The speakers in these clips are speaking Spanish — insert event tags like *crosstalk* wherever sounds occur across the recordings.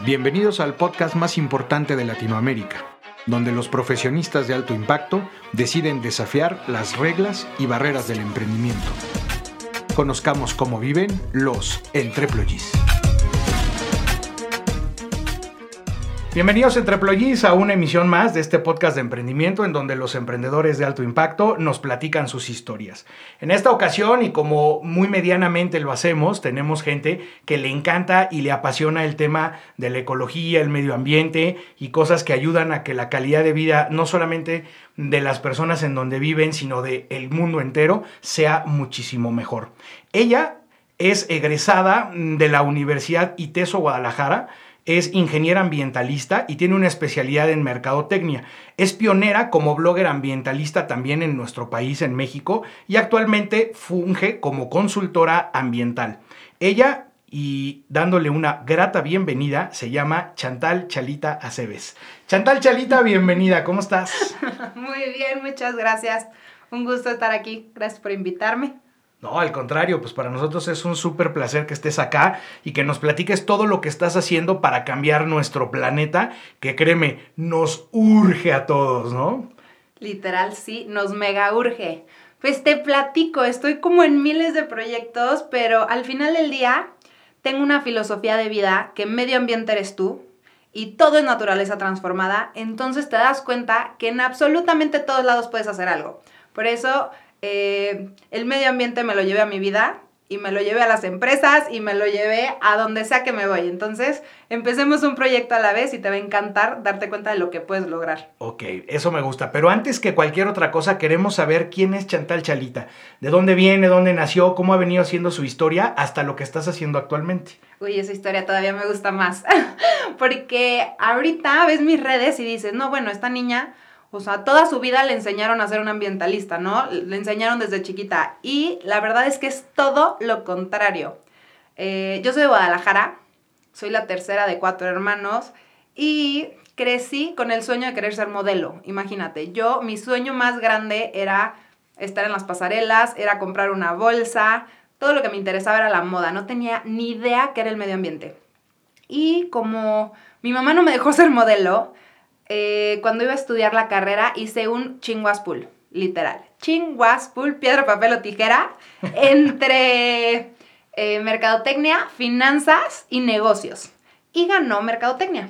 Bienvenidos al podcast más importante de Latinoamérica, donde los profesionistas de alto impacto deciden desafiar las reglas y barreras del emprendimiento. Conozcamos cómo viven los entreployees. Bienvenidos Entreployees a una emisión más de este podcast de emprendimiento en donde los emprendedores de alto impacto nos platican sus historias. En esta ocasión y como muy medianamente lo hacemos, tenemos gente que le encanta y le apasiona el tema de la ecología, el medio ambiente y cosas que ayudan a que la calidad de vida no solamente de las personas en donde viven, sino de el mundo entero sea muchísimo mejor. Ella es egresada de la Universidad ITESO Guadalajara es ingeniera ambientalista y tiene una especialidad en mercadotecnia. Es pionera como blogger ambientalista también en nuestro país, en México, y actualmente funge como consultora ambiental. Ella, y dándole una grata bienvenida, se llama Chantal Chalita Aceves. Chantal Chalita, bienvenida, ¿cómo estás? *laughs* Muy bien, muchas gracias. Un gusto estar aquí. Gracias por invitarme. No, al contrario, pues para nosotros es un súper placer que estés acá y que nos platiques todo lo que estás haciendo para cambiar nuestro planeta, que créeme, nos urge a todos, ¿no? Literal, sí, nos mega urge. Pues te platico, estoy como en miles de proyectos, pero al final del día tengo una filosofía de vida que medio ambiente eres tú y todo es naturaleza transformada, entonces te das cuenta que en absolutamente todos lados puedes hacer algo. Por eso eh, el medio ambiente me lo llevé a mi vida y me lo llevé a las empresas y me lo llevé a donde sea que me voy. Entonces, empecemos un proyecto a la vez y te va a encantar darte cuenta de lo que puedes lograr. Ok, eso me gusta. Pero antes que cualquier otra cosa, queremos saber quién es Chantal Chalita. ¿De dónde viene? ¿Dónde nació? ¿Cómo ha venido haciendo su historia hasta lo que estás haciendo actualmente? Uy, esa historia todavía me gusta más. *laughs* Porque ahorita ves mis redes y dices, no, bueno, esta niña o sea, toda su vida le enseñaron a ser un ambientalista, ¿no? Le enseñaron desde chiquita. Y la verdad es que es todo lo contrario. Eh, yo soy de Guadalajara, soy la tercera de cuatro hermanos y crecí con el sueño de querer ser modelo. Imagínate, yo, mi sueño más grande era estar en las pasarelas, era comprar una bolsa, todo lo que me interesaba era la moda, no tenía ni idea qué era el medio ambiente. Y como mi mamá no me dejó ser modelo, eh, cuando iba a estudiar la carrera hice un chinguaspul, literal. Chinguaspul, piedra, papel o tijera, *laughs* entre eh, mercadotecnia, finanzas y negocios. Y ganó mercadotecnia.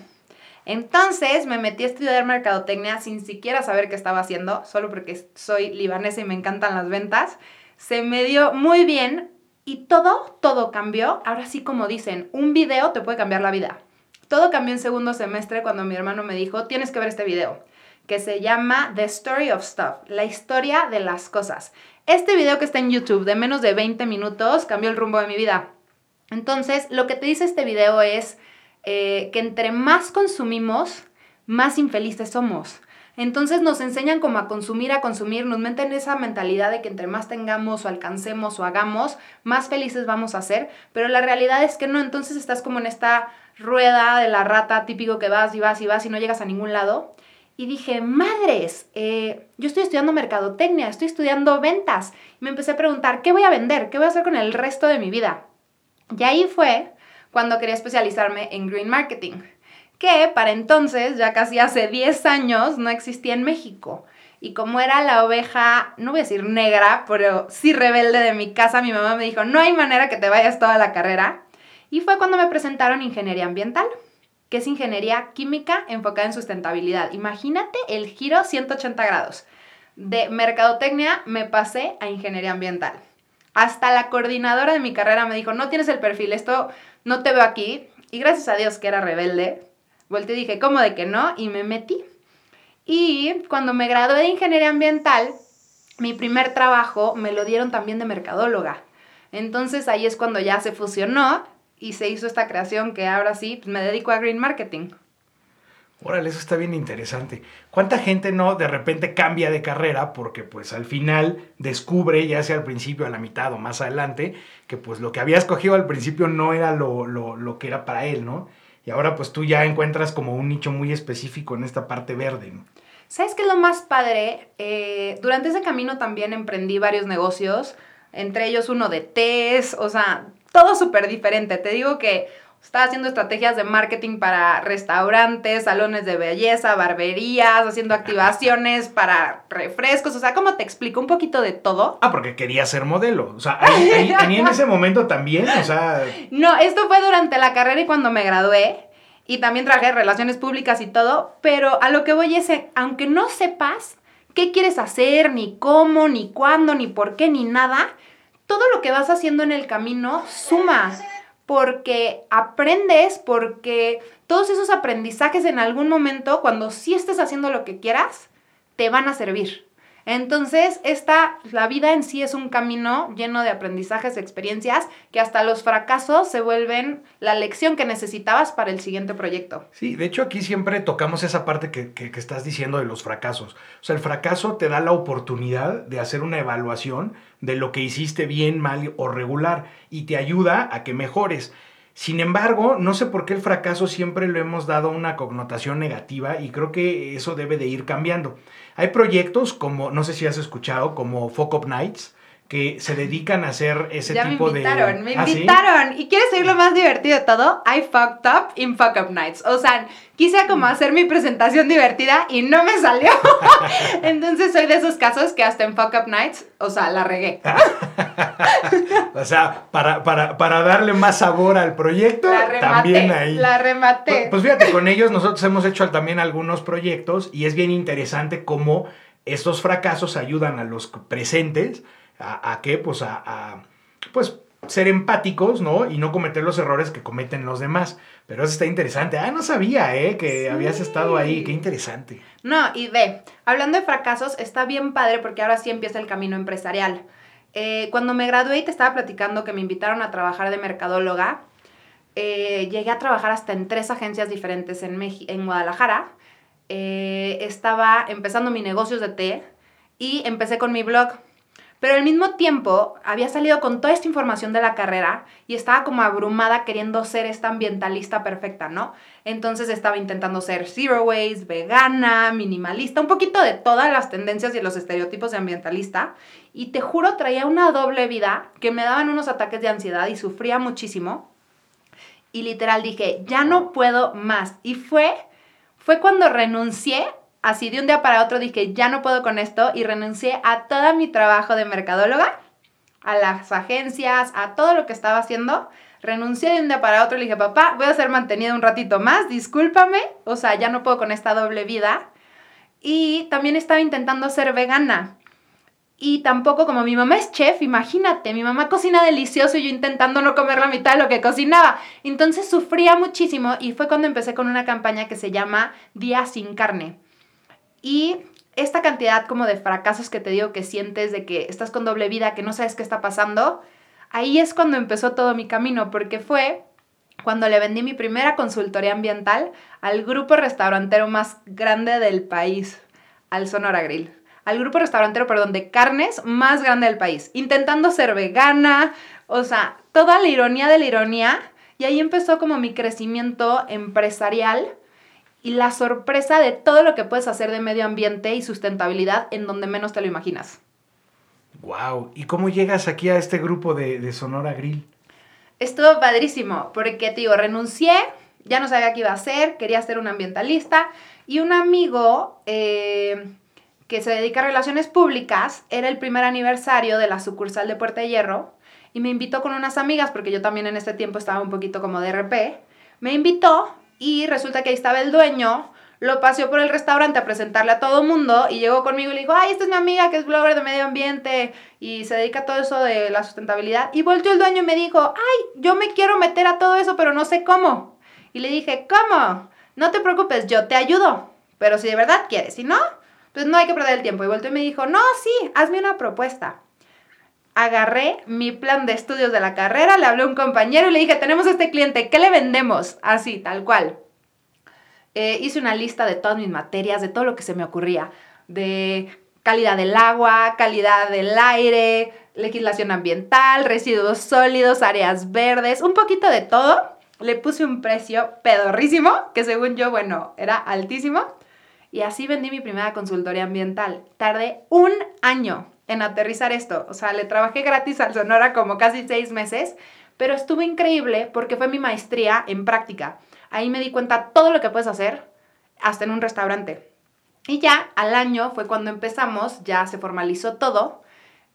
Entonces me metí a estudiar mercadotecnia sin siquiera saber qué estaba haciendo, solo porque soy libanesa y me encantan las ventas. Se me dio muy bien y todo, todo cambió. Ahora sí, como dicen, un video te puede cambiar la vida. Todo cambió en segundo semestre cuando mi hermano me dijo, tienes que ver este video, que se llama The Story of Stuff, la historia de las cosas. Este video que está en YouTube de menos de 20 minutos cambió el rumbo de mi vida. Entonces, lo que te dice este video es eh, que entre más consumimos, más infelices somos. Entonces nos enseñan como a consumir, a consumir, nos meten esa mentalidad de que entre más tengamos o alcancemos o hagamos, más felices vamos a ser, pero la realidad es que no, entonces estás como en esta rueda de la rata típico que vas y vas y vas y no llegas a ningún lado. Y dije, madres, eh, yo estoy estudiando mercadotecnia, estoy estudiando ventas. Y me empecé a preguntar, ¿qué voy a vender? ¿Qué voy a hacer con el resto de mi vida? Y ahí fue cuando quería especializarme en green marketing, que para entonces, ya casi hace 10 años, no existía en México. Y como era la oveja, no voy a decir negra, pero sí rebelde de mi casa, mi mamá me dijo, no hay manera que te vayas toda la carrera. Y fue cuando me presentaron ingeniería ambiental, que es ingeniería química enfocada en sustentabilidad. Imagínate el giro 180 grados. De mercadotecnia me pasé a ingeniería ambiental. Hasta la coordinadora de mi carrera me dijo, no tienes el perfil, esto no te veo aquí. Y gracias a Dios que era rebelde, volteé y dije, ¿cómo de que no? Y me metí. Y cuando me gradué de ingeniería ambiental, mi primer trabajo me lo dieron también de mercadóloga. Entonces ahí es cuando ya se fusionó y se hizo esta creación que ahora sí pues, me dedico a green marketing. Órale, eso está bien interesante. ¿Cuánta gente no de repente cambia de carrera porque pues al final descubre, ya sea al principio, a la mitad o más adelante, que pues lo que había escogido al principio no era lo, lo, que era para él, ¿no? Y ahora pues tú ya encuentras como un nicho muy específico en esta parte verde. ¿Sabes qué es lo más padre? Eh, durante ese camino también emprendí varios negocios, entre ellos uno de test, o sea, todo súper diferente. Te digo que, Estaba haciendo estrategias de marketing para restaurantes, salones de belleza, barberías, haciendo *laughs* activaciones para refrescos. O sea, ¿cómo te explico? Un poquito de todo. Ah, porque quería ser modelo. O sea, ahí, ahí- *laughs* ahí en ese momento también, o sea, No, esto fue durante la carrera y cuando me gradué. Y también trabajé en relaciones públicas y todo. Pero a lo que voy es, aunque no sepas qué quieres hacer, ni cómo, ni cuándo, ni por qué, ni nada, todo lo que vas haciendo en el camino suma. Porque aprendes, porque todos esos aprendizajes en algún momento, cuando sí estés haciendo lo que quieras, te van a servir. Entonces, esta, la vida en sí es un camino lleno de aprendizajes, experiencias, que hasta los fracasos se vuelven la lección que necesitabas para el siguiente proyecto. Sí, de hecho aquí siempre tocamos esa parte que, que- que estás diciendo de los fracasos. O sea, el fracaso te da la oportunidad de hacer una evaluación de lo que hiciste bien, mal o regular y te ayuda a que mejores. Sin embargo, no sé por qué el fracaso siempre lo hemos dado una connotación negativa y creo que eso debe de ir cambiando. Hay proyectos como, no sé si has escuchado, como Fuck Up Nights, que se dedican a hacer ese ya me tipo invitaron, de... me ¿Ah, sí? invitaron. ¿Y quieres saber lo más divertido de todo? I fucked up in fuck up nights. O sea, quise como hacer mi presentación divertida y no me salió. *laughs* Entonces soy de esos casos que hasta en fuck up nights, o sea, la regué. *laughs* O sea, para, para, para darle más sabor al proyecto, La rematé, también ahí. la rematé. Pues, pues fíjate, con ellos nosotros hemos hecho también algunos proyectos y es bien interesante cómo estos fracasos ayudan a los presentes a, a qué, pues a, a, pues ser empáticos, ¿no? Y no cometer los errores que cometen los demás. Pero eso está interesante. Ah, no sabía, ¿eh? Que Sí. habías estado ahí. Qué interesante. No, y ve, hablando de fracasos, está bien padre porque ahora sí empieza el camino empresarial. Eh, cuando me gradué y te estaba platicando que me invitaron a trabajar de mercadóloga, eh, llegué a trabajar hasta en tres agencias diferentes en, Meji- en Guadalajara. Eh, estaba empezando mi negocios de té y empecé con mi blog. Pero al mismo tiempo había salido con toda esta información de la carrera y estaba como abrumada queriendo ser esta ambientalista perfecta, ¿no? Entonces estaba intentando ser zero waste, vegana, minimalista, un poquito de todas las tendencias y los estereotipos de ambientalista. Y te juro, traía una doble vida que me daban unos ataques de ansiedad y sufría muchísimo. Y literal dije, ya no puedo más. Y fue, fue cuando renuncié, así de un día para otro dije, ya no puedo con esto y renuncié a todo mi trabajo de mercadóloga, a las agencias, a todo lo que estaba haciendo. Renuncié de un día para otro y le dije, papá, voy a ser mantenida un ratito más, discúlpame, o sea, ya no puedo con esta doble vida. Y también estaba intentando ser vegana. Y tampoco como mi mamá es chef, imagínate, mi mamá cocina delicioso y yo intentando no comer la mitad de lo que cocinaba. Entonces sufría muchísimo y fue cuando empecé con una campaña que se llama Día sin carne. Y esta cantidad como de fracasos que te digo que sientes de que estás con doble vida, que no sabes qué está pasando, ahí es cuando empezó todo mi camino, porque fue cuando le vendí mi primera consultoría ambiental al grupo restaurantero más grande del país, al Sonora Grill. Al grupo restaurantero, perdón, de carnes más grande del país, intentando ser vegana, o sea, toda la ironía de la ironía. Y ahí empezó como mi crecimiento empresarial y la sorpresa de todo lo que puedes hacer de medio ambiente y sustentabilidad en donde menos te lo imaginas. Wow. ¿Y cómo llegas aquí a este grupo de, de Sonora Grill? Estuvo padrísimo, porque te digo, renuncié, ya no sabía qué iba a hacer, quería ser un ambientalista, y un amigo eh, que se dedica a relaciones públicas, era el primer aniversario de la sucursal de Puerta de Hierro, y me invitó con unas amigas, porque yo también en este tiempo estaba un poquito como de RP, me invitó y resulta que ahí estaba el dueño, lo paseó por el restaurante a presentarle a todo mundo y llegó conmigo y le dijo, ay, esta es mi amiga que es blogger de medio ambiente y se dedica a todo eso de la sustentabilidad. Y volteó el dueño y me dijo, ay, yo me quiero meter a todo eso, pero no sé cómo. Y le dije, ¿cómo? No te preocupes, yo te ayudo, pero si de verdad quieres, si no, pues no hay que perder el tiempo. Y volteó y me dijo, no, sí, hazme una propuesta. Agarré mi plan de estudios de la carrera, le hablé a un compañero y le dije, tenemos este cliente, ¿qué le vendemos? Así, tal cual. Eh, hice una lista de todas mis materias, de todo lo que se me ocurría, de calidad del agua, calidad del aire, legislación ambiental, residuos sólidos, áreas verdes, un poquito de todo. Le puse un precio pedorrísimo, que según yo, bueno, era altísimo. Y así vendí mi primera consultoría ambiental. Tardé un año en aterrizar esto. O sea, le trabajé gratis al Sonora como casi seis meses, Pero estuvo increíble porque fue mi maestría en práctica. Ahí me di cuenta todo lo que puedes hacer hasta en un restaurante. Y ya al año fue cuando empezamos, ya se formalizó todo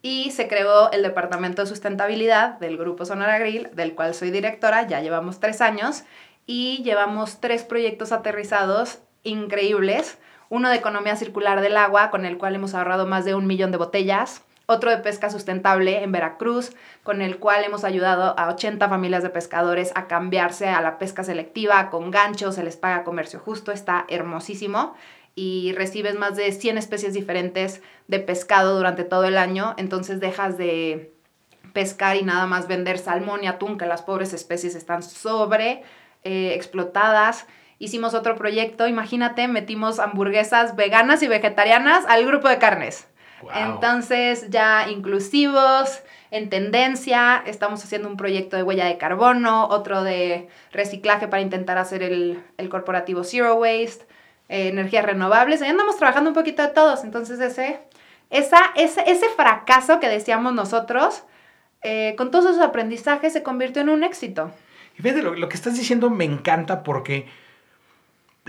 y se creó el Departamento de Sustentabilidad del Grupo Sonora Grill, del cual soy directora, ya llevamos tres años y llevamos tres proyectos aterrizados increíbles. Uno de economía circular del agua, con el cual hemos ahorrado más de un millón de botellas. Otro de pesca sustentable en Veracruz, con el cual hemos ayudado a 80 familias de pescadores a cambiarse a la pesca selectiva con ganchos, se les paga comercio justo, está hermosísimo y recibes más de 100 especies diferentes de pescado durante todo el año, entonces dejas de pescar y nada más vender salmón y atún, que las pobres especies están sobre eh, explotadas. Hicimos otro proyecto, imagínate, metimos hamburguesas veganas y vegetarianas al grupo de carnes. Entonces ya inclusivos, en tendencia, estamos haciendo un proyecto de huella de carbono, otro de reciclaje para intentar hacer el, el corporativo Zero Waste. Eh, energías renovables. Ahí andamos trabajando un poquito de todos. Entonces, ese, esa, ese, ese fracaso que decíamos nosotros, eh, con todos esos aprendizajes, se convirtió en un éxito. Y fíjate, lo, lo, que estás diciendo me encanta porque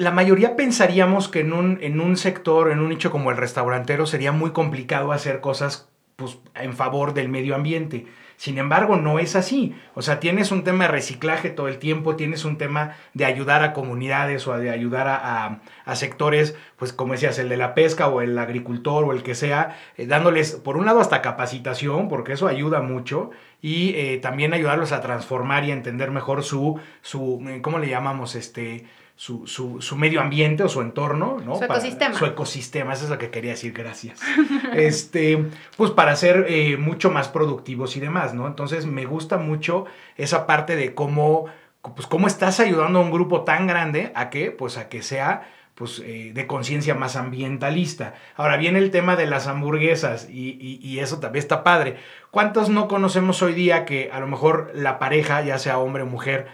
la mayoría pensaríamos que en un, en un sector, en un nicho como el restaurantero, sería muy complicado hacer cosas pues, en favor del medio ambiente. Sin embargo, no es así. O sea, tienes un tema de reciclaje todo el tiempo, tienes un tema de ayudar a comunidades o de ayudar a, sectores, pues como decías, el de la pesca o el agricultor o el que sea, eh, dándoles, por un lado, hasta capacitación, porque eso ayuda mucho, y eh, también ayudarlos a transformar y a entender mejor su, su ¿cómo le llamamos? Este, su, su, su, medio ambiente o su entorno, ¿no? Su ecosistema. su ecosistema, eso es lo que quería decir, gracias. *laughs* este, pues para ser eh, mucho más productivos y demás, ¿no? Entonces me gusta mucho esa parte de cómo, pues cómo estás ayudando a un grupo tan grande a que, pues a que sea pues, eh, de conciencia más ambientalista. Ahora viene el tema de las hamburguesas y, y, y, eso también está padre. ¿Cuántos no conocemos hoy día que a lo mejor la pareja, ya sea hombre o mujer,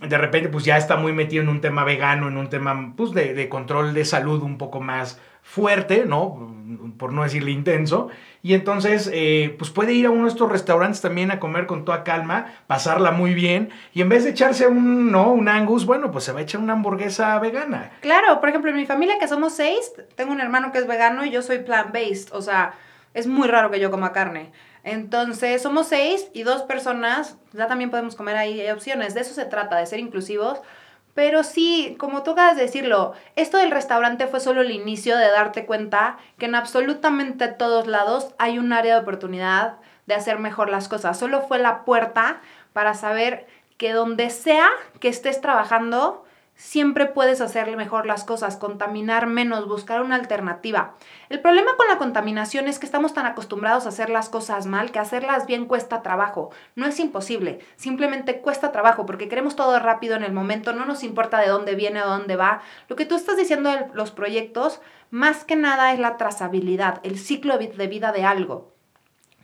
de repente pues ya está muy metido en un tema vegano, en un tema pues de, de, control de salud un poco más fuerte, ¿no? Por no decirle intenso. Y entonces eh, pues puede ir a uno de estos restaurantes también a comer con toda calma, pasarla muy bien. Y en vez de echarse un, ¿no? Un angus, bueno, pues se va a echar una hamburguesa vegana. Claro, por ejemplo, en mi familia que somos seis, tengo un hermano que es vegano y yo soy plant-based. O sea, es muy raro que yo coma carne. Entonces, somos seis y dos personas, ya también podemos comer ahí, hay opciones. De eso se trata, de ser inclusivos. Pero sí, como tú acabas de decirlo, esto del restaurante fue solo el inicio de darte cuenta que en absolutamente todos lados hay un área de oportunidad de hacer mejor las cosas. Solo fue la puerta para saber que donde sea que estés trabajando, siempre puedes hacerle mejor las cosas, contaminar menos, buscar una alternativa. El problema con la contaminación es que estamos tan acostumbrados a hacer las cosas mal que hacerlas bien cuesta trabajo. No es imposible, simplemente cuesta trabajo porque queremos todo rápido en el momento, no nos importa de dónde viene o dónde va. Lo que tú estás diciendo de los proyectos, más que nada es la trazabilidad, el ciclo de vida de algo.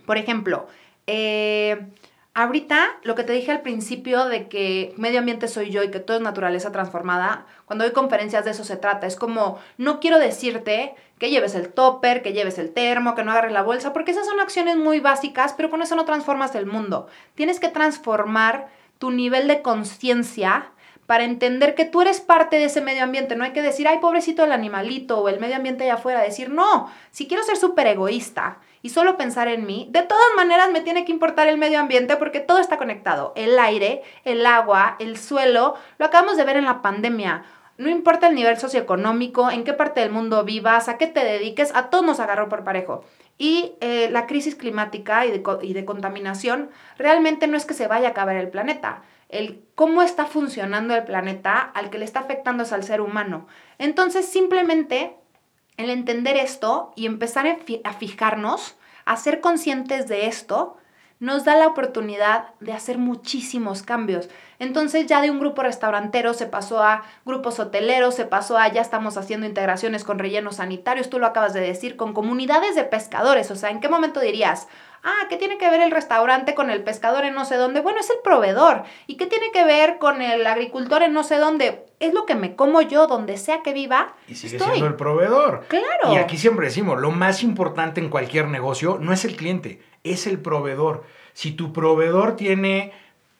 Por ejemplo, eh, Ahorita, lo que te dije al principio de que medio ambiente soy yo y que todo es naturaleza transformada, cuando doy conferencias de eso se trata. Es como, no quiero decirte que lleves el topper, que lleves el termo, que no agarres la bolsa, porque esas son acciones muy básicas, pero con eso no transformas el mundo. Tienes que transformar tu nivel de conciencia para entender que tú eres parte de ese medio ambiente. No hay que decir, ay, pobrecito el animalito o el medio ambiente allá afuera. Decir, no, si quiero ser súper egoísta y solo pensar en mí, de todas maneras me tiene que importar el medio ambiente porque todo está conectado. El aire, el agua, el suelo, lo acabamos de ver en la pandemia. No importa el nivel socioeconómico, en qué parte del mundo vivas, a qué te dediques, a todos nos agarró por parejo. Y eh, la crisis climática y de, y de contaminación realmente no es que se vaya a acabar el planeta. El cómo está funcionando el planeta al que le está afectando es al ser humano. Entonces, simplemente el entender esto y empezar a fijarnos, a ser conscientes de esto, nos da la oportunidad de hacer muchísimos cambios. Entonces ya de un grupo restaurantero se pasó a grupos hoteleros, se pasó a ya estamos haciendo integraciones con rellenos sanitarios, tú lo acabas de decir, con comunidades de pescadores. O sea, ¿en qué momento dirías, ah, ¿qué tiene que ver el restaurante con el pescador en no sé dónde? Bueno, es el proveedor. ¿Y qué tiene que ver con el agricultor en no sé dónde? Es lo que me como yo, donde sea que viva. Y sigue siendo el proveedor. Claro. Y aquí siempre decimos, lo más importante en cualquier negocio no es el cliente, es el proveedor. Si tu proveedor tiene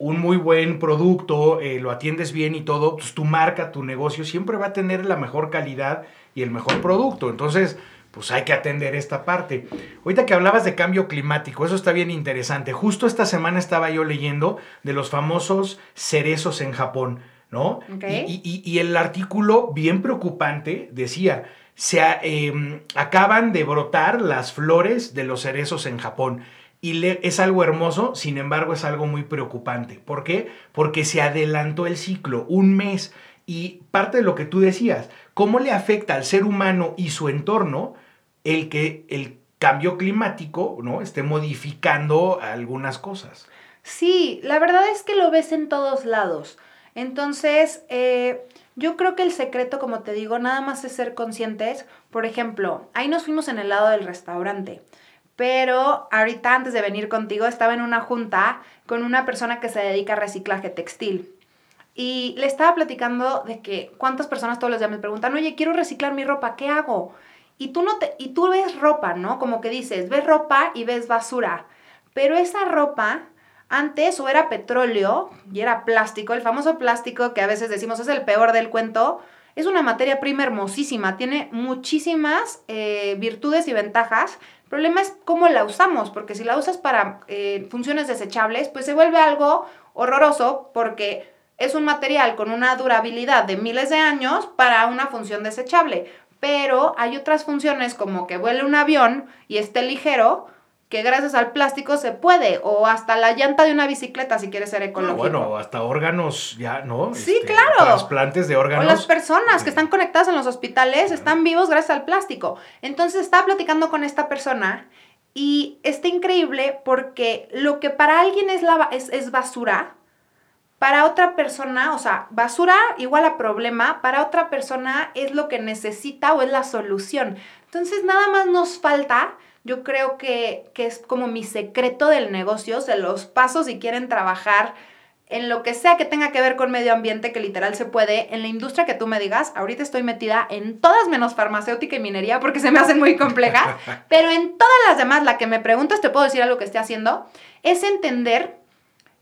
un muy buen producto, eh, lo atiendes bien y todo, pues tu marca, tu negocio siempre va a tener la mejor calidad y el mejor producto. Entonces, pues hay que atender esta parte. Ahorita que hablabas de cambio climático, eso está bien interesante. Justo esta semana estaba yo leyendo de los famosos cerezos en Japón, ¿no? Y, el artículo, bien preocupante, decía, se em, acaban de brotar las flores de los cerezos en Japón y es algo hermoso, sin embargo es algo muy preocupante. ¿Por qué? Porque se adelantó el ciclo un mes y parte de lo que tú decías, ¿cómo le afecta al ser humano y su entorno el que el cambio climático ¿no? esté modificando algunas cosas? Sí, la verdad es que lo ves en todos lados. Entonces, eh, yo creo que el secreto, como te digo, nada más es ser conscientes. Por ejemplo, ahí nos fuimos en el lado del restaurante. Pero ahorita antes de venir contigo estaba en una junta con una persona que se dedica a reciclaje textil. Y le estaba platicando de que cuántas personas todos los días me preguntan, oye, quiero reciclar mi ropa, ¿qué hago? Y tú, no te, y tú ves ropa, ¿no? Como que dices, ves ropa y ves basura. Pero esa ropa antes o era petróleo y era plástico, el famoso plástico que a veces decimos es el peor del cuento, es una materia prima hermosísima, tiene muchísimas eh, virtudes y ventajas, problema es cómo la usamos, porque si la usas para eh, funciones desechables, pues se vuelve algo horroroso porque es un material con una durabilidad de miles de años para una función desechable. Pero hay otras funciones como que vuele un avión y esté ligero, que gracias al plástico se puede, o hasta la llanta de una bicicleta si quieres ser ecológico. bueno, hasta órganos ya, ¿no? Sí, este, claro. Trasplantes de órganos. O las personas que están conectadas en los hospitales están vivos gracias al plástico. Entonces estaba platicando con esta persona y está increíble porque lo que para alguien es, la, es, es basura, para otra persona, o sea, basura igual a problema, para otra persona es lo que necesita o es la solución. Entonces nada más nos falta yo creo que, es como mi secreto del negocio, se los pasos si quieren trabajar en lo que sea que tenga que ver con medio ambiente, que literal se puede, en la industria que tú me digas, ahorita estoy metida en todas menos farmacéutica y minería porque se me hacen muy complejas, *laughs* pero en todas las demás, la que me preguntas, te puedo decir algo que esté haciendo, es entender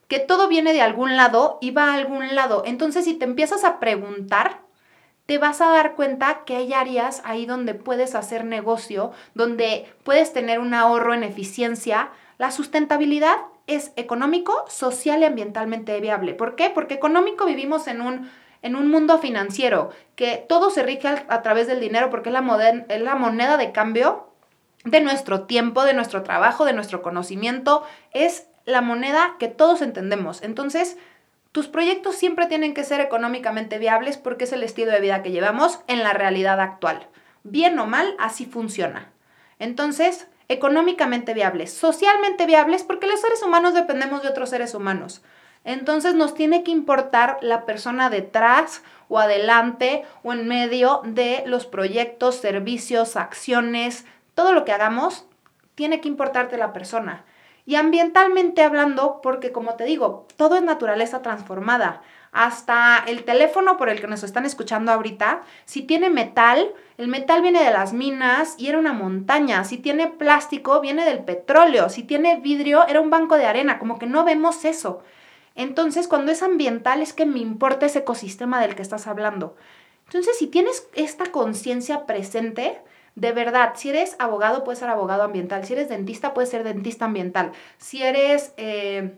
que todo viene de algún lado y va a algún lado. Entonces, si te empiezas a preguntar, te vas a dar cuenta que hay áreas ahí donde puedes hacer negocio, donde puedes tener un ahorro en eficiencia. La sustentabilidad es económico, social y ambientalmente viable. ¿Por qué? Porque económico vivimos en un, en un mundo financiero, que todo se rige a, través del dinero porque es la, es la moneda de cambio de nuestro tiempo, de nuestro trabajo, de nuestro conocimiento. Es la moneda que todos entendemos. Entonces, tus proyectos siempre tienen que ser económicamente viables porque es el estilo de vida que llevamos en la realidad actual. Bien o mal, así funciona. Entonces, económicamente viables, socialmente viables porque los seres humanos dependemos de otros seres humanos. Entonces nos tiene que importar la persona detrás o adelante o en medio de los proyectos, servicios, acciones, todo lo que hagamos, tiene que importarte la persona. Y ambientalmente hablando, porque como te digo, todo es naturaleza transformada. Hasta el teléfono por el que nos están escuchando ahorita, si tiene metal, el metal viene de las minas y era una montaña. Si tiene plástico, viene del petróleo. Si tiene vidrio, era un banco de arena. Como que no vemos eso. Entonces, cuando es ambiental, es que me importa ese ecosistema del que estás hablando. Entonces, si tienes esta conciencia presente, de verdad, si eres abogado, puedes ser abogado ambiental. Si eres dentista, puedes ser dentista ambiental. Si eres... Eh,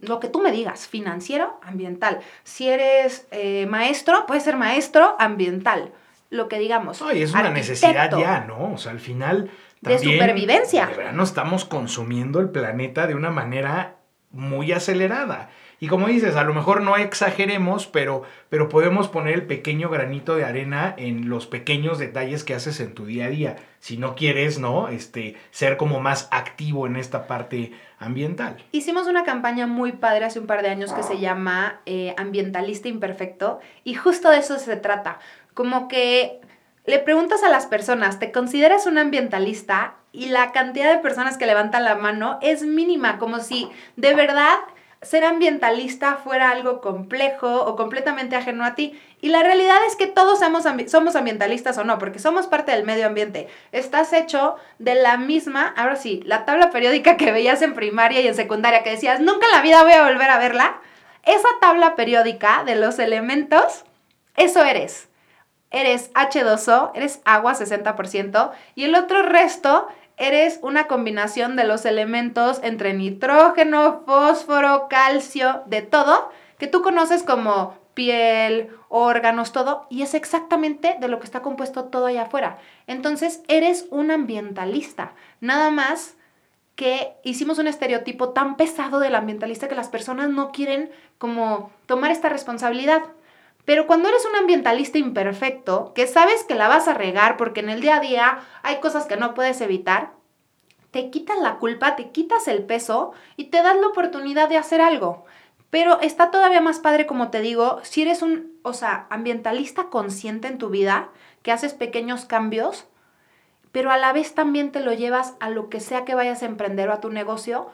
lo que tú me digas, financiero, ambiental. Si eres eh, maestro, puedes ser maestro ambiental. Lo que digamos. Ay, es una necesidad ya, ¿no? O sea, al final. de supervivencia. De verdad, no estamos consumiendo el planeta de una manera muy acelerada. Y como dices, a lo mejor no exageremos, pero, pero podemos poner el pequeño granito de arena en los pequeños detalles que haces en tu día a día. Si no quieres, ¿no? Este, ser como más activo en esta parte ambiental. Hicimos una campaña muy padre hace un par de años que se llama eh, Ambientalista Imperfecto y justo de eso se trata. Como que le preguntas a las personas, ¿te consideras un ambientalista? Y la cantidad de personas que levantan la mano es mínima, como si de verdad ser ambientalista fuera algo complejo o completamente ajeno a ti. Y la realidad es que todos somos, ambientalistas o no, porque somos parte del medio ambiente. Estás hecho de la misma, ahora sí, la tabla periódica que veías en primaria y en secundaria, que decías, nunca en la vida voy a volver a verla. esa tabla periódica de los elementos, eso eres. Eres H2O, eres agua 60% y el otro resto eres una combinación de los elementos entre nitrógeno, fósforo, calcio, de todo, que tú conoces como piel, órganos, todo, y es exactamente de lo que está compuesto todo allá afuera. Entonces, eres un ambientalista. Nada más que hicimos un estereotipo tan pesado del ambientalista que las personas no quieren como tomar esta responsabilidad. Pero cuando eres un ambientalista imperfecto, que sabes que la vas a regar porque en el día a día hay cosas que no puedes evitar, te quitas la culpa, te quitas el peso y te das la oportunidad de hacer algo. Pero está todavía más padre, como te digo, si eres un, o sea, ambientalista consciente en tu vida, que haces pequeños cambios, pero a la vez también te lo llevas a lo que sea que vayas a emprender o a tu negocio,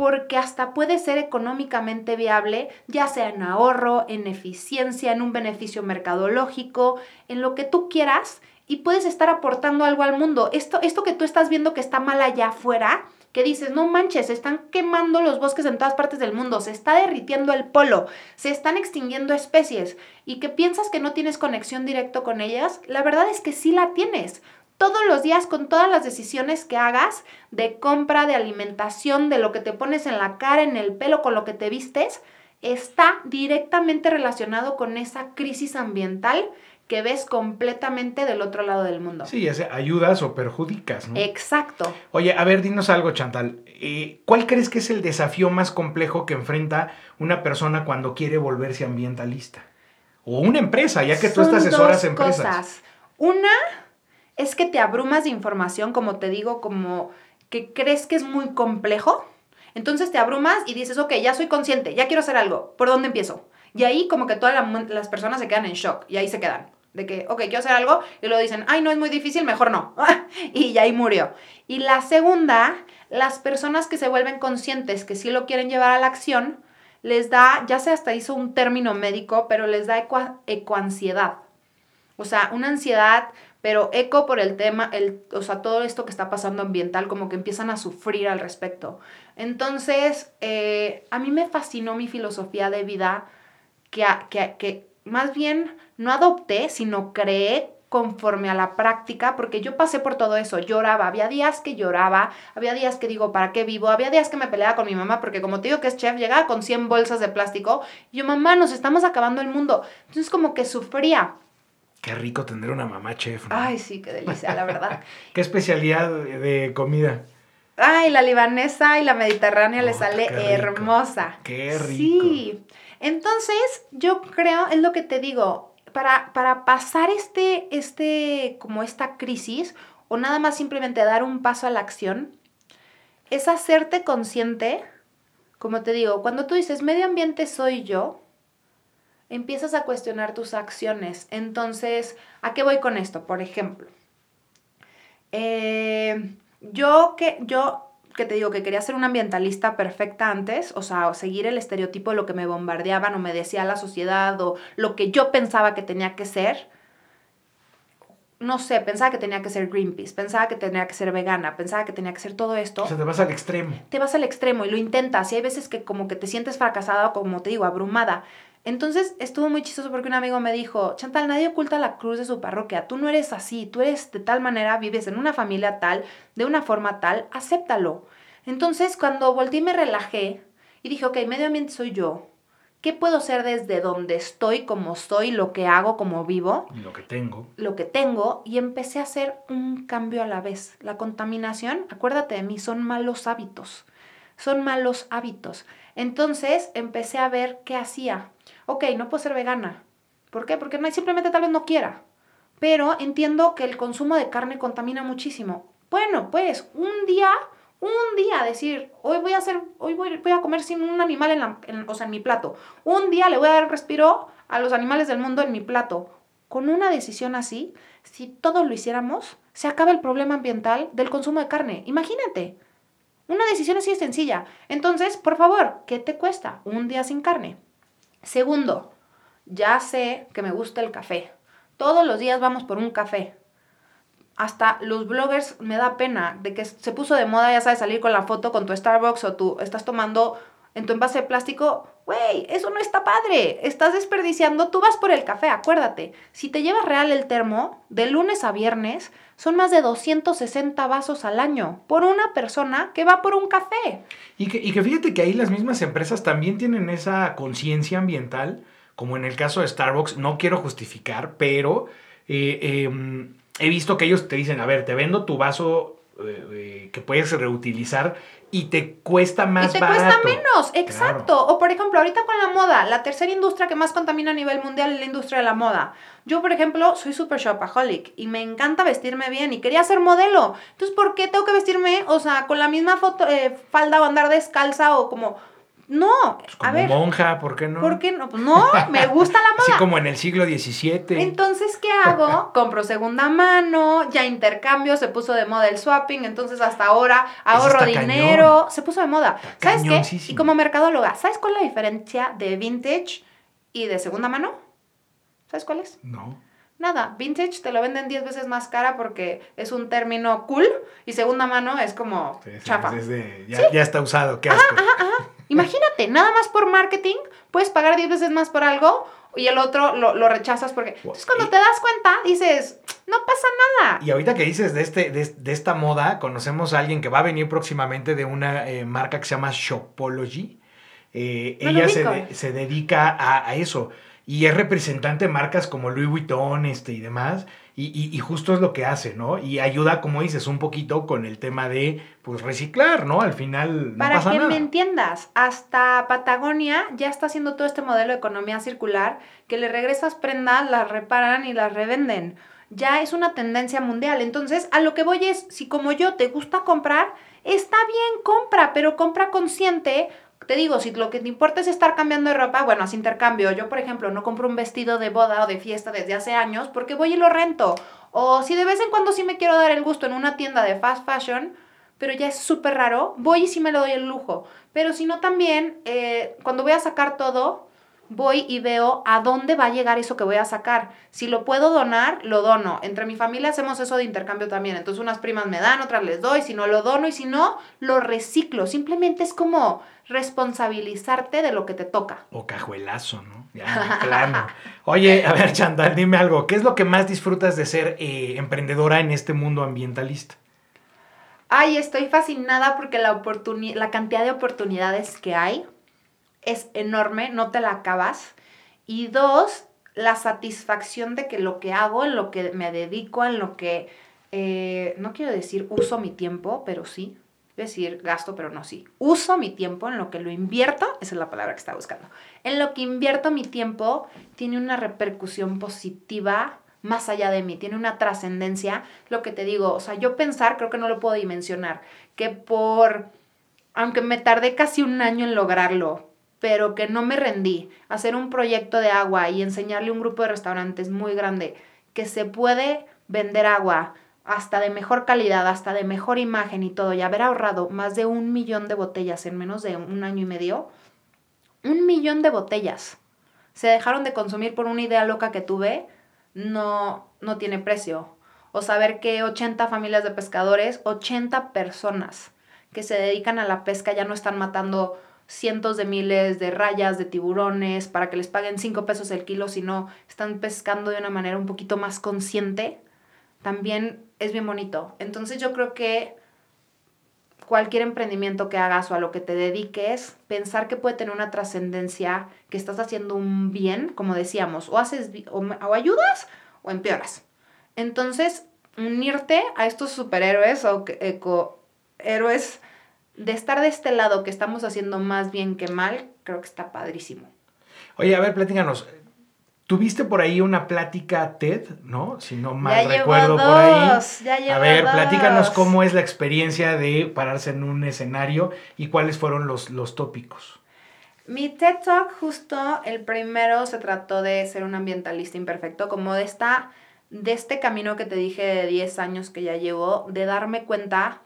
porque hasta puede ser económicamente viable, ya sea en ahorro, en eficiencia, en un beneficio mercadológico, en lo que tú quieras, y puedes estar aportando algo al mundo. Esto, esto que tú estás viendo que está mal allá afuera, que dices, no manches, se están quemando los bosques en todas partes del mundo, se está derritiendo el polo, se están extinguiendo especies y que piensas que no tienes conexión directo con ellas, la verdad es que sí la tienes todos los días con todas las decisiones que hagas de compra, de alimentación, de lo que te pones en la cara, en el pelo, con lo que te vistes, está directamente relacionado con esa crisis ambiental que ves completamente del otro lado del mundo. Sí, es, ayudas o perjudicas, ¿no? Exacto. Oye, a ver, dinos algo, Chantal. Eh, ¿Cuál crees que es el desafío más complejo que enfrenta una persona cuando quiere volverse ambientalista? O una empresa, ya que tú estás asesoras empresas. Cosas. Una es que te abrumas de información, como te digo, como que crees que es muy complejo. Entonces te abrumas y dices, ok, ya soy consciente, ya quiero hacer algo, ¿por dónde empiezo? Y ahí como que todas las personas se quedan en shock y ahí se quedan. De que, ok, quiero hacer algo y luego dicen, ay, no es muy difícil, mejor no. *laughs* y ahí murió. Y la segunda, las personas que se vuelven conscientes que sí lo quieren llevar a la acción, les da, ya se hasta hizo un término médico, pero les da ecoansiedad. O sea, una ansiedad pero eco por el tema, el, o sea, todo esto que está pasando ambiental, como que empiezan a sufrir al respecto. Entonces, eh, a mí me fascinó mi filosofía de vida, que, que, que más bien no adopté, sino creé conforme a la práctica, porque yo pasé por todo eso, lloraba, había días que lloraba, había días que digo, ¿para qué vivo? Había días que me peleaba con mi mamá, porque como te digo que es chef, llegaba con 100 bolsas de plástico, y yo, mamá, nos estamos acabando el mundo. Entonces como que sufría. Qué rico tener una mamá chef. Ay, sí, qué delicia, la verdad. *laughs* ¿Qué especialidad de comida? Ay, la libanesa y la mediterránea le sale hermosa. Qué rico. Sí. Entonces, yo creo, es lo que te digo, para, para pasar este, este, como esta crisis, o nada más simplemente dar un paso a la acción, es hacerte consciente, como te digo, cuando tú dices medio ambiente soy yo, empiezas a cuestionar tus acciones. Entonces, ¿a qué voy con esto? Por ejemplo, eh, yo que yo que te digo que quería ser una ambientalista perfecta antes, o sea, seguir el estereotipo de lo que me bombardeaban o me decía la sociedad o lo que yo pensaba que tenía que ser. No sé, pensaba que tenía que ser Greenpeace, pensaba que tenía que ser vegana, pensaba que tenía que ser todo esto. O sea, te vas al extremo. Te vas al extremo y lo intentas y hay veces que como que te sientes fracasada o como te digo, abrumada. Entonces estuvo muy chistoso porque un amigo me dijo, Chantal, nadie oculta la cruz de su parroquia, tú no eres así, tú eres de tal manera, vives en una familia tal, de una forma tal, acéptalo. Entonces cuando volteé me relajé y dije, ok, medio ambiente soy yo, ¿qué puedo ser desde donde estoy, como soy, lo que hago, como vivo? Lo que tengo. Lo que tengo y empecé a hacer un cambio a la vez. La contaminación, acuérdate de mí, son malos hábitos, son malos hábitos. Entonces empecé a ver qué hacía ok, no puedo ser vegana. ¿Por qué? Porque simplemente tal vez no quiera. Pero entiendo que el consumo de carne contamina muchísimo. Bueno, pues un día, un día decir, hoy voy a hacer, hoy voy, a comer sin un animal en, la, o sea, en mi plato. Un día le voy a dar respiro a los animales del mundo en mi plato. Con una decisión así, si todos lo hiciéramos, se acaba el problema ambiental del consumo de carne. Imagínate. Una decisión así de sencilla. Entonces, por favor, ¿qué te cuesta? Un día sin carne. Segundo, ya sé que me gusta el café. Todos los días vamos por un café. Hasta los bloggers me da pena de que se puso de moda, ya sabes, salir con la foto con tu Starbucks o tú estás tomando en tu envase de plástico, güey, eso no está padre. Estás desperdiciando. Tú vas por el café, acuérdate. Si te llevas real el termo, de lunes a viernes, son más de 260 vasos al año por una persona que va por un café. Y que, y que fíjate que ahí las mismas empresas también tienen esa conciencia ambiental, como en el caso de Starbucks. No quiero justificar, pero eh, em, he visto que ellos te dicen, a ver, te vendo tu vaso eh, eh, que puedes reutilizar y te cuesta más y te barato. cuesta menos, exacto. O por ejemplo, ahorita con la moda, la tercera industria que más contamina a nivel mundial es la industria de la moda. Yo, por ejemplo, soy super shopaholic y me encanta vestirme bien y quería ser modelo. Entonces, ¿por qué tengo que vestirme, o sea, con la misma foto, eh, falda o andar descalza o como no, Pues como a ver. monja, ¿por qué no? ¿Por qué no? Pues no, me gusta la *laughs* Así moda. como en el siglo XVII. Entonces, ¿qué hago? *laughs* Compro segunda mano, ya intercambio, se puso de moda el swapping, entonces hasta ahora ahorro dinero, se puso de moda. Está ¿Sabes qué? Y como mercadóloga, ¿sabes cuál es la diferencia de vintage y de segunda mano? ¿Sabes cuál es? No. Nada, vintage te lo venden 10 veces más cara porque es un término cool y segunda mano es como Sí, sí, chapa. es de- ya, ya está usado, qué asco. Imagínate, nada más por marketing puedes pagar 10 veces más por algo y el otro lo, lo rechazas porque... Entonces cuando te das cuenta dices, no pasa nada. Y ahorita que dices de, este, de, de esta moda, conocemos a alguien que va a venir próximamente de una eh, marca que se llama Shopology. Eh, No ella se, de- se dedica a, a eso. Y es representante de marcas como Louis Vuitton este, y demás. Y, y- y justo es lo que hace, ¿no? Y ayuda, como dices, un poquito con el tema de pues reciclar, ¿no? Al final no Para pasa que nada. me entiendas, hasta Patagonia ya está haciendo todo este modelo de economía circular que le regresas prendas, las reparan y las revenden. Ya es una tendencia mundial. Entonces, a lo que voy es, si como yo te gusta comprar, está bien, compra, pero compra consciente. Te digo, si lo que te importa es estar cambiando de ropa, bueno, haz intercambio. Yo, por ejemplo, no compro un vestido de boda o de fiesta desde hace años porque voy y lo rento. O si de vez en cuando sí me quiero dar el gusto en una tienda de fast fashion, pero ya es súper raro, voy y sí me lo doy el lujo. Pero si no también, eh, cuando voy a sacar todo, voy y veo a dónde va a llegar eso que voy a sacar. Si lo puedo donar, lo dono. Entre mi familia hacemos eso de intercambio también. Entonces unas primas me dan, otras les doy, si no lo dono y si no, lo reciclo. Simplemente es como responsabilizarte de lo que te toca. O cajuelazo, ¿no? Ya, plano. Oye, a ver, Chantal, dime algo. ¿Qué es lo que más disfrutas de ser eh, emprendedora en este mundo ambientalista? Ay, estoy fascinada porque la, la cantidad de oportunidades que hay es enorme, no te la acabas. Y dos, la satisfacción de que lo que hago, en lo que me dedico, en lo que, eh, no quiero decir uso mi tiempo, pero sí, decir gasto, pero no sí. Uso mi tiempo en lo que lo invierto, esa es la palabra que estaba buscando. En lo que invierto mi tiempo tiene una repercusión positiva más allá de mí, tiene una trascendencia, lo que te digo, o sea, yo pensar, creo que no lo puedo dimensionar, que por, aunque me tardé casi un año en lograrlo, pero que no me rendí, hacer un proyecto de agua y enseñarle a un grupo de restaurantes muy grande que se puede vender agua hasta de mejor calidad, hasta de mejor imagen y todo, y haber ahorrado más de un millón de botellas en menos de un año y medio, un millón de botellas se dejaron de consumir por una idea loca que tuve, no, no tiene precio. O saber que 80 familias de pescadores, 80 personas que se dedican a la pesca ya no están matando cientos de miles de rayas, de tiburones, para que les paguen 5 pesos el kilo, sino están pescando de una manera un poquito más consciente, también es bien bonito. Entonces yo creo que cualquier emprendimiento que hagas o a lo que te dediques, pensar que puede tener una trascendencia, que estás haciendo un bien, como decíamos, o haces o, ayudas o empeoras. Entonces, unirte a estos superhéroes o ecohéroes de estar de este lado que estamos haciendo más bien que mal, creo que está padrísimo. Oye, a ver, platícanos. Tuviste por ahí una plática TED, ¿no? Si no mal ya recuerdo por ahí. ya A ver, dos. platícanos cómo es la experiencia de pararse en un escenario y cuáles fueron los, los tópicos. Mi TED Talk, justo el primero, se trató de ser un ambientalista imperfecto, como de, esta, de este camino que te dije de 10 años que ya llevo, de darme cuenta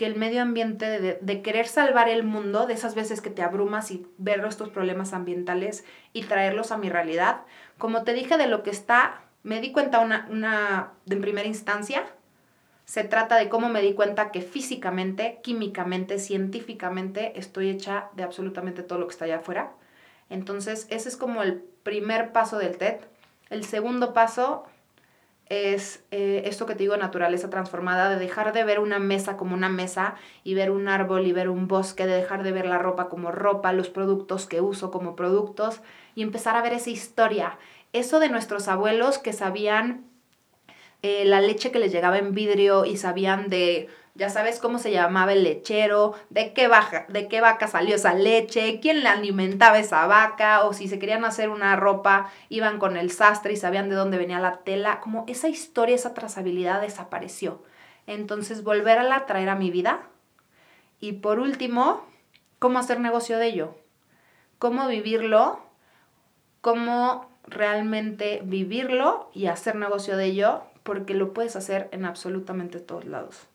que el medio ambiente, de, querer salvar el mundo, de esas veces que te abrumas y ver estos problemas ambientales y traerlos a mi realidad, como te dije de lo que está, me di cuenta una, una, en primera instancia, se trata de cómo me di cuenta que físicamente, químicamente, científicamente estoy hecha de absolutamente todo lo que está allá afuera. Entonces, ese es como el primer paso del TED. El segundo paso es eh, esto que te digo, naturaleza transformada, de dejar de ver una mesa como una mesa y ver un árbol y ver un bosque, de dejar de ver la ropa como ropa, los productos que uso como productos y empezar a ver esa historia. Eso de nuestros abuelos que sabían eh, la leche que les llegaba en vidrio y sabían de, ya sabes cómo se llamaba el lechero, de qué, baja, de qué vaca salió esa leche, quién le alimentaba esa vaca, o si se querían hacer una ropa, iban con el sastre y sabían de dónde venía la tela, como esa historia, esa trazabilidad desapareció. Entonces, volver a traer a mi vida. Y por último, cómo hacer negocio de ello, cómo vivirlo, cómo realmente vivirlo y hacer negocio de ello porque lo puedes hacer en absolutamente todos lados.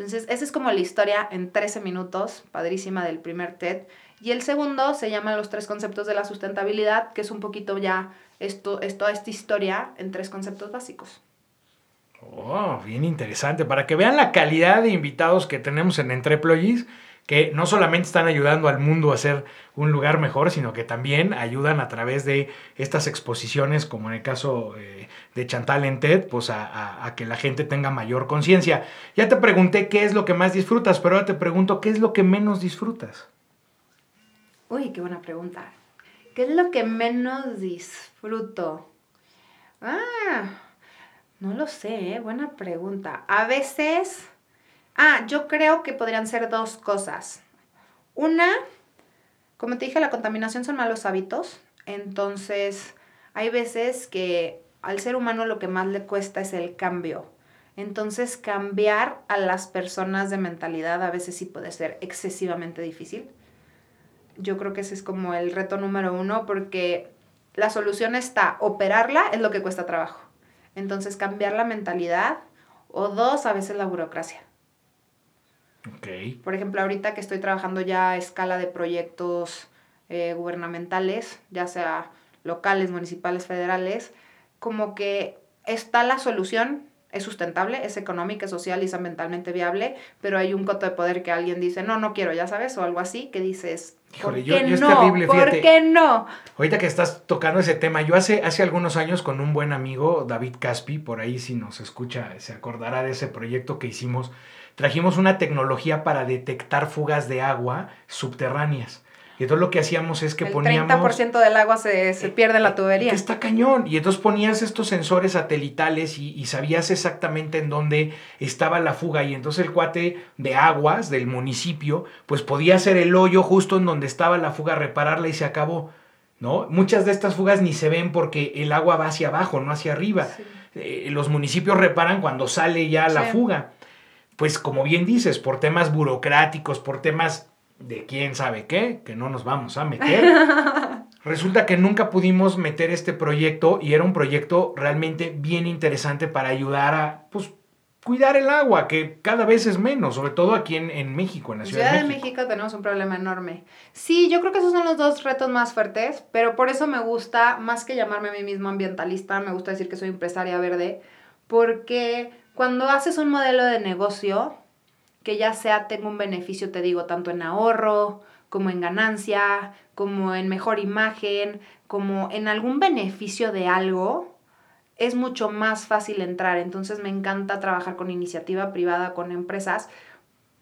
Entonces, esa es como la historia en 13 minutos, padrísima del primer TED. Y el segundo se llama Los tres conceptos de la sustentabilidad, que es un poquito ya esto, es esta historia en tres conceptos básicos. Oh, bien interesante. Para que vean la calidad de invitados que tenemos en Entreployees, que no solamente están ayudando al mundo a ser un lugar mejor, sino que también ayudan a través de estas exposiciones, como en el caso eh, de Chantal en TED, pues a, que la gente tenga mayor conciencia. Ya te pregunté qué es lo que más disfrutas, pero ahora te pregunto qué es lo que menos disfrutas. Uy, qué buena pregunta. ¿Qué es lo que menos disfruto? Ah, no lo sé, ¿eh? buena pregunta. A veces Ah, yo creo que podrían ser dos cosas. Una, como te dije, la contaminación son malos hábitos. Entonces, hay veces que al ser humano lo que más le cuesta es el cambio. Entonces, cambiar a las personas de mentalidad a veces sí puede ser excesivamente difícil. Yo creo que ese es como el reto número uno porque la solución está, operarla es lo que cuesta trabajo. Entonces, cambiar la mentalidad o dos, a veces la burocracia. Por ejemplo, ahorita que estoy trabajando ya a escala de proyectos eh, gubernamentales, ya sea locales, municipales, federales, como que está la solución, es sustentable, es económica, es social y es ambientalmente viable, pero hay un coto de poder que alguien dice, no, no quiero, ya sabes, o algo así, que dices, ¿por qué es no? terrible, ¿Por qué no? Ahorita que estás tocando ese tema, yo hace, hace algunos años con un buen amigo, David Caspi, por ahí si nos escucha, se acordará de ese proyecto que hicimos, trajimos una tecnología para detectar fugas de agua subterráneas. Y entonces lo que hacíamos es que el poníamos... 30% del agua se, se, pierde en la tubería. está cañón. Y entonces ponías estos sensores satelitales y, y, sabías exactamente en dónde estaba la fuga. Y entonces el cuate de aguas del municipio, pues podía hacer el hoyo justo en donde estaba la fuga, repararla y se acabó. ¿No? Muchas de estas fugas ni se ven porque el agua va hacia abajo, no hacia arriba. Eh, los municipios reparan cuando sale ya la fuga pues como bien dices, por temas burocráticos, por temas de quién sabe qué, que no nos vamos a meter, *laughs* resulta que nunca pudimos meter este proyecto y era un proyecto realmente bien interesante para ayudar a, pues, cuidar el agua, que cada vez es menos, sobre todo aquí en, México, en la Ciudad, Ciudad de, México. de México. tenemos un problema enorme. Sí, yo creo que esos son los dos retos más fuertes, pero por eso me gusta, más que llamarme a mí mismo ambientalista, me gusta decir que soy empresaria verde, porque cuando haces un modelo de negocio, que ya sea tenga un beneficio, te digo, tanto en ahorro, como en ganancia, como en mejor imagen, como en algún beneficio de algo, es mucho más fácil entrar. Entonces me encanta trabajar con iniciativa privada, con empresas,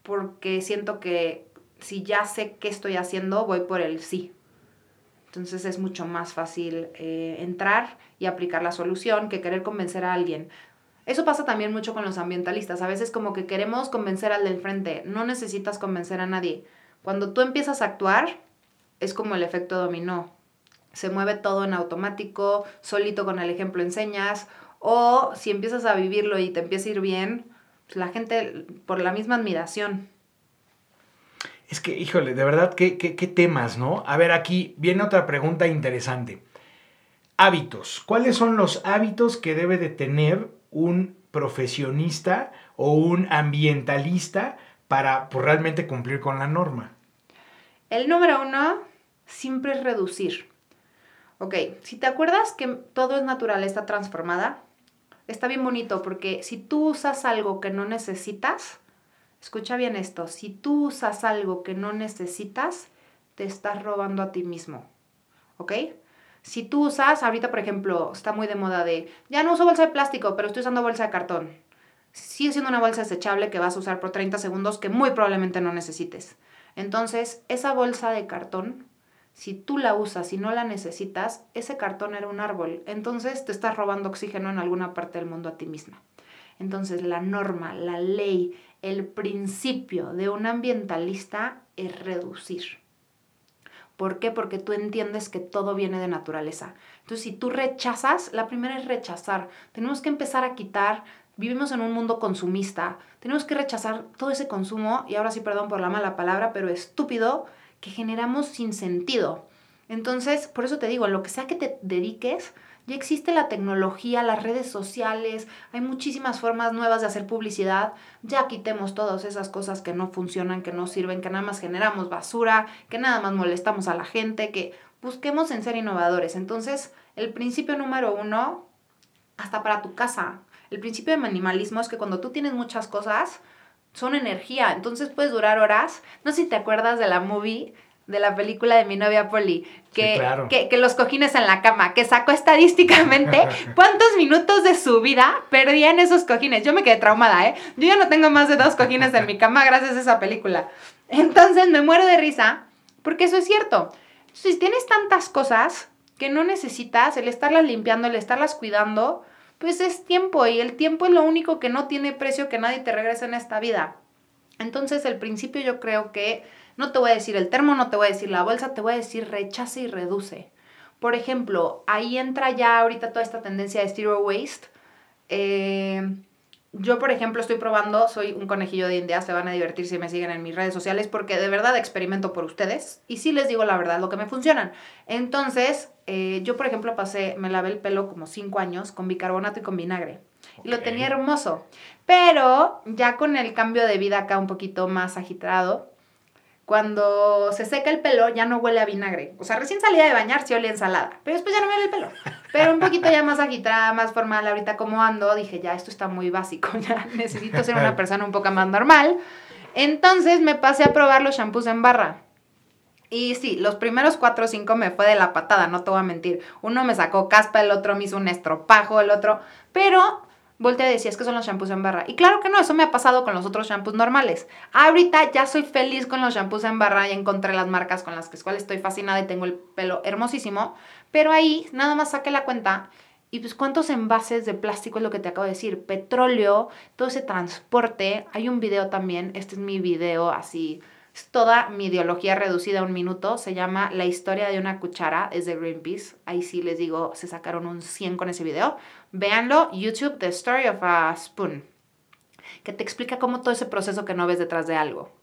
porque siento que si ya sé qué estoy haciendo, voy por el sí. Entonces es mucho más fácil eh, entrar y aplicar la solución que querer convencer a alguien. Eso pasa también mucho con los ambientalistas. A veces como que queremos convencer al del frente. No necesitas convencer a nadie. Cuando tú empiezas a actuar, es como el efecto dominó. Se mueve todo en automático, solito con el ejemplo enseñas. O si empiezas a vivirlo y te empieza a ir bien, pues la gente por la misma admiración. Es que, híjole, de verdad, qué, qué, qué temas, ¿no? A ver, aquí viene otra pregunta interesante. Hábitos. ¿Cuáles son los hábitos que debe de tener un profesionista o un ambientalista para pues, realmente cumplir con la norma? El número uno siempre es reducir. Ok, si te acuerdas que todo es naturaleza transformada, está bien bonito porque si tú usas algo que no necesitas, escucha bien esto, si tú usas algo que no necesitas, te estás robando a ti mismo. ¿Ok? Si tú usas, ahorita por ejemplo, está muy de moda de, ya no uso bolsa de plástico, pero estoy usando bolsa de cartón. Sigue siendo una bolsa desechable que vas a usar por 30 segundos que muy probablemente no necesites. Entonces, esa bolsa de cartón, si tú la usas y no la necesitas, ese cartón era un árbol. Entonces te estás robando oxígeno en alguna parte del mundo a ti misma. Entonces, la norma, la ley, el principio de un ambientalista es reducir. ¿Por qué? Porque tú entiendes que todo viene de naturaleza. Entonces, si tú rechazas, la primera es rechazar. Tenemos que empezar a quitar, vivimos en un mundo consumista, tenemos que rechazar todo ese consumo, y ahora sí, perdón por la mala palabra, pero estúpido, que generamos sin sentido. Entonces, por eso te digo, lo que sea que te dediques, ya existe la tecnología, las redes sociales, hay muchísimas formas nuevas de hacer publicidad. Ya quitemos todas esas cosas que no funcionan, que no sirven, que nada más generamos basura, que nada más molestamos a la gente, que busquemos en ser innovadores. Entonces, el principio número uno, hasta para tu casa, el principio de minimalismo es que cuando tú tienes muchas cosas, son energía, entonces puedes durar horas. No sé si te acuerdas de la movie de la película de mi novia Polly, que, que, los cojines en la cama, que sacó estadísticamente *laughs* cuántos minutos de su vida perdían esos cojines. Yo me quedé traumada, ¿eh? Yo ya no tengo más de dos cojines en mi cama gracias a esa película. Entonces me muero de risa, porque eso es cierto. Si tienes tantas cosas que no necesitas, el estarlas limpiando, el estarlas cuidando, pues es tiempo y el tiempo es lo único que no tiene precio que nadie te regrese en esta vida. Entonces, el principio yo creo que no te voy a decir el termo, no te voy a decir la bolsa, te voy a decir rechace y reduce. Por ejemplo, ahí entra ya ahorita toda esta tendencia de zero waste. Eh, yo, por ejemplo, estoy probando, soy un conejillo de India, se van a divertir si me siguen en mis redes sociales porque de verdad experimento por ustedes y sí les digo la verdad, lo que me funcionan. Entonces, eh, yo, por ejemplo, pasé, me lavé el pelo como cinco años con bicarbonato y con vinagre. Lo tenía hermoso. Pero ya con el cambio de vida acá un poquito más agitado, cuando se seca el pelo ya no huele a vinagre. O sea, recién salía de bañar sí olía ensalada, pero después ya no me huele el pelo. Pero un poquito ya más agitada, más formal, ahorita como ando, dije, ya esto está muy básico, *laughs* ya necesito ser una persona un poco más normal. Entonces me pasé a probar los shampoos en barra. Y sí, los primeros cuatro o cinco me fue de la patada, no te voy a mentir. Uno me sacó caspa, el otro me hizo un estropajo, el otro. Pero voltea y decía, es que son los shampoos en barra. Y claro que no, eso me ha pasado con los otros shampoos normales. Ahorita ya soy feliz con los shampoos en barra y encontré las marcas con las que estoy fascinada y tengo el pelo hermosísimo. Pero ahí nada más saqué la cuenta y pues cuántos envases de plástico es lo que te acabo de decir. Petróleo, todo ese transporte. Hay un video también, este es mi video así toda mi ideología reducida a un minuto. Se llama La historia de una cuchara, es de Greenpeace. Ahí sí les digo, se sacaron un 100 con ese video. Véanlo, YouTube, The Story of a Spoon, que te explica cómo todo ese proceso que no ves detrás de algo.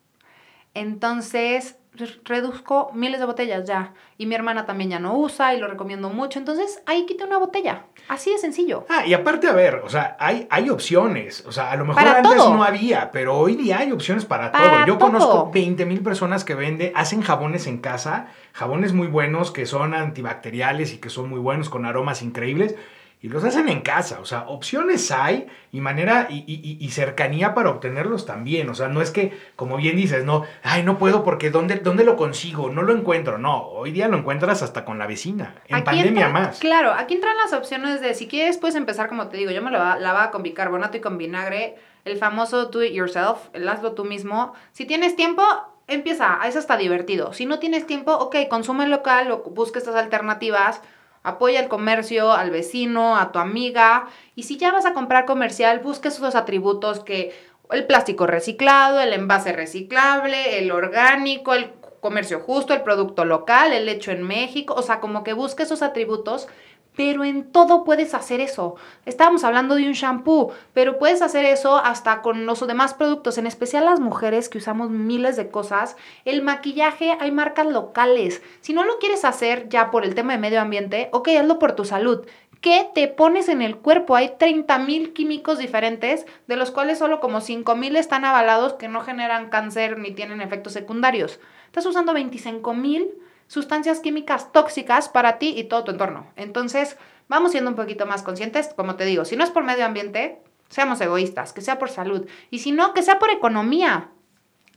Entonces, reduzco miles de botellas ya. Y mi hermana también ya no usa y lo recomiendo mucho. Entonces, ahí quita una botella. Así de sencillo. Ah, y aparte, a ver, o sea, hay, hay opciones. O sea, a lo mejor antes no había, pero hoy día hay opciones para, todo. Yo conozco 20 mil personas que venden, hacen jabones en casa, jabones muy buenos que son antibacteriales y que son muy buenos con aromas increíbles y los hacen en casa. O sea, opciones hay y manera y, cercanía para obtenerlos también. O sea, no es que, como bien dices, no, ay, no puedo porque ¿dónde, dónde lo consigo? No lo encuentro. No, hoy día lo encuentras hasta con la vecina. En pandemia más. Claro, aquí entran las opciones de si quieres, puedes empezar, como te digo, yo me lo lavaba con bicarbonato y con vinagre. El famoso do it yourself, el hazlo tú mismo. Si tienes tiempo, empieza, es hasta divertido. Si no tienes tiempo, ok, consume local o busca estas alternativas Apoya el comercio, al vecino, a tu amiga. Y si ya vas a comprar comercial, busca esos atributos que el plástico reciclado, el envase reciclable, el orgánico, el comercio justo, el producto local, el hecho en México. O sea, como que busca esos atributos pero en todo puedes hacer eso. Estábamos hablando de un shampoo, pero puedes hacer eso hasta con los demás productos, en especial las mujeres que usamos miles de cosas. El maquillaje, hay marcas locales. Si no lo quieres hacer ya por el tema de medio ambiente, ok, hazlo por tu salud. ¿Qué te pones en el cuerpo? Hay 30 mil químicos diferentes, de los cuales solo como 5 mil están avalados que no generan cáncer ni tienen efectos secundarios. Estás usando 25 mil sustancias químicas tóxicas para ti y todo tu entorno. Entonces, vamos siendo un poquito más conscientes, como te digo, si no es por medio ambiente, seamos egoístas, que sea por salud. Y si no, que sea por economía.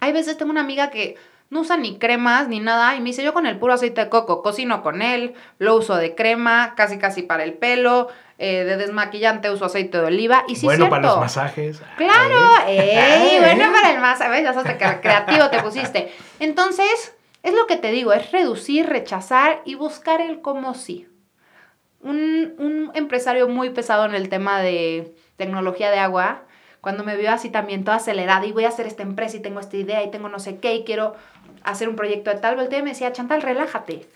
Hay veces tengo una amiga que no usa ni cremas ni nada y me dice yo con el puro aceite de coco cocino con él, lo uso de crema, casi casi para el pelo, eh, de desmaquillante uso aceite de oliva y sí Bueno para los masajes. Claro, ey, bueno para el masaje, ya que creativo te pusiste. Entonces, es lo que te digo, es reducir, rechazar y buscar el cómo sí. Un, un empresario muy pesado en el tema de tecnología de agua, cuando me vio así también toda acelerada y voy a hacer esta empresa y tengo esta idea y tengo no sé qué y quiero hacer un proyecto de tal, volteé y me decía, Chantal, relájate.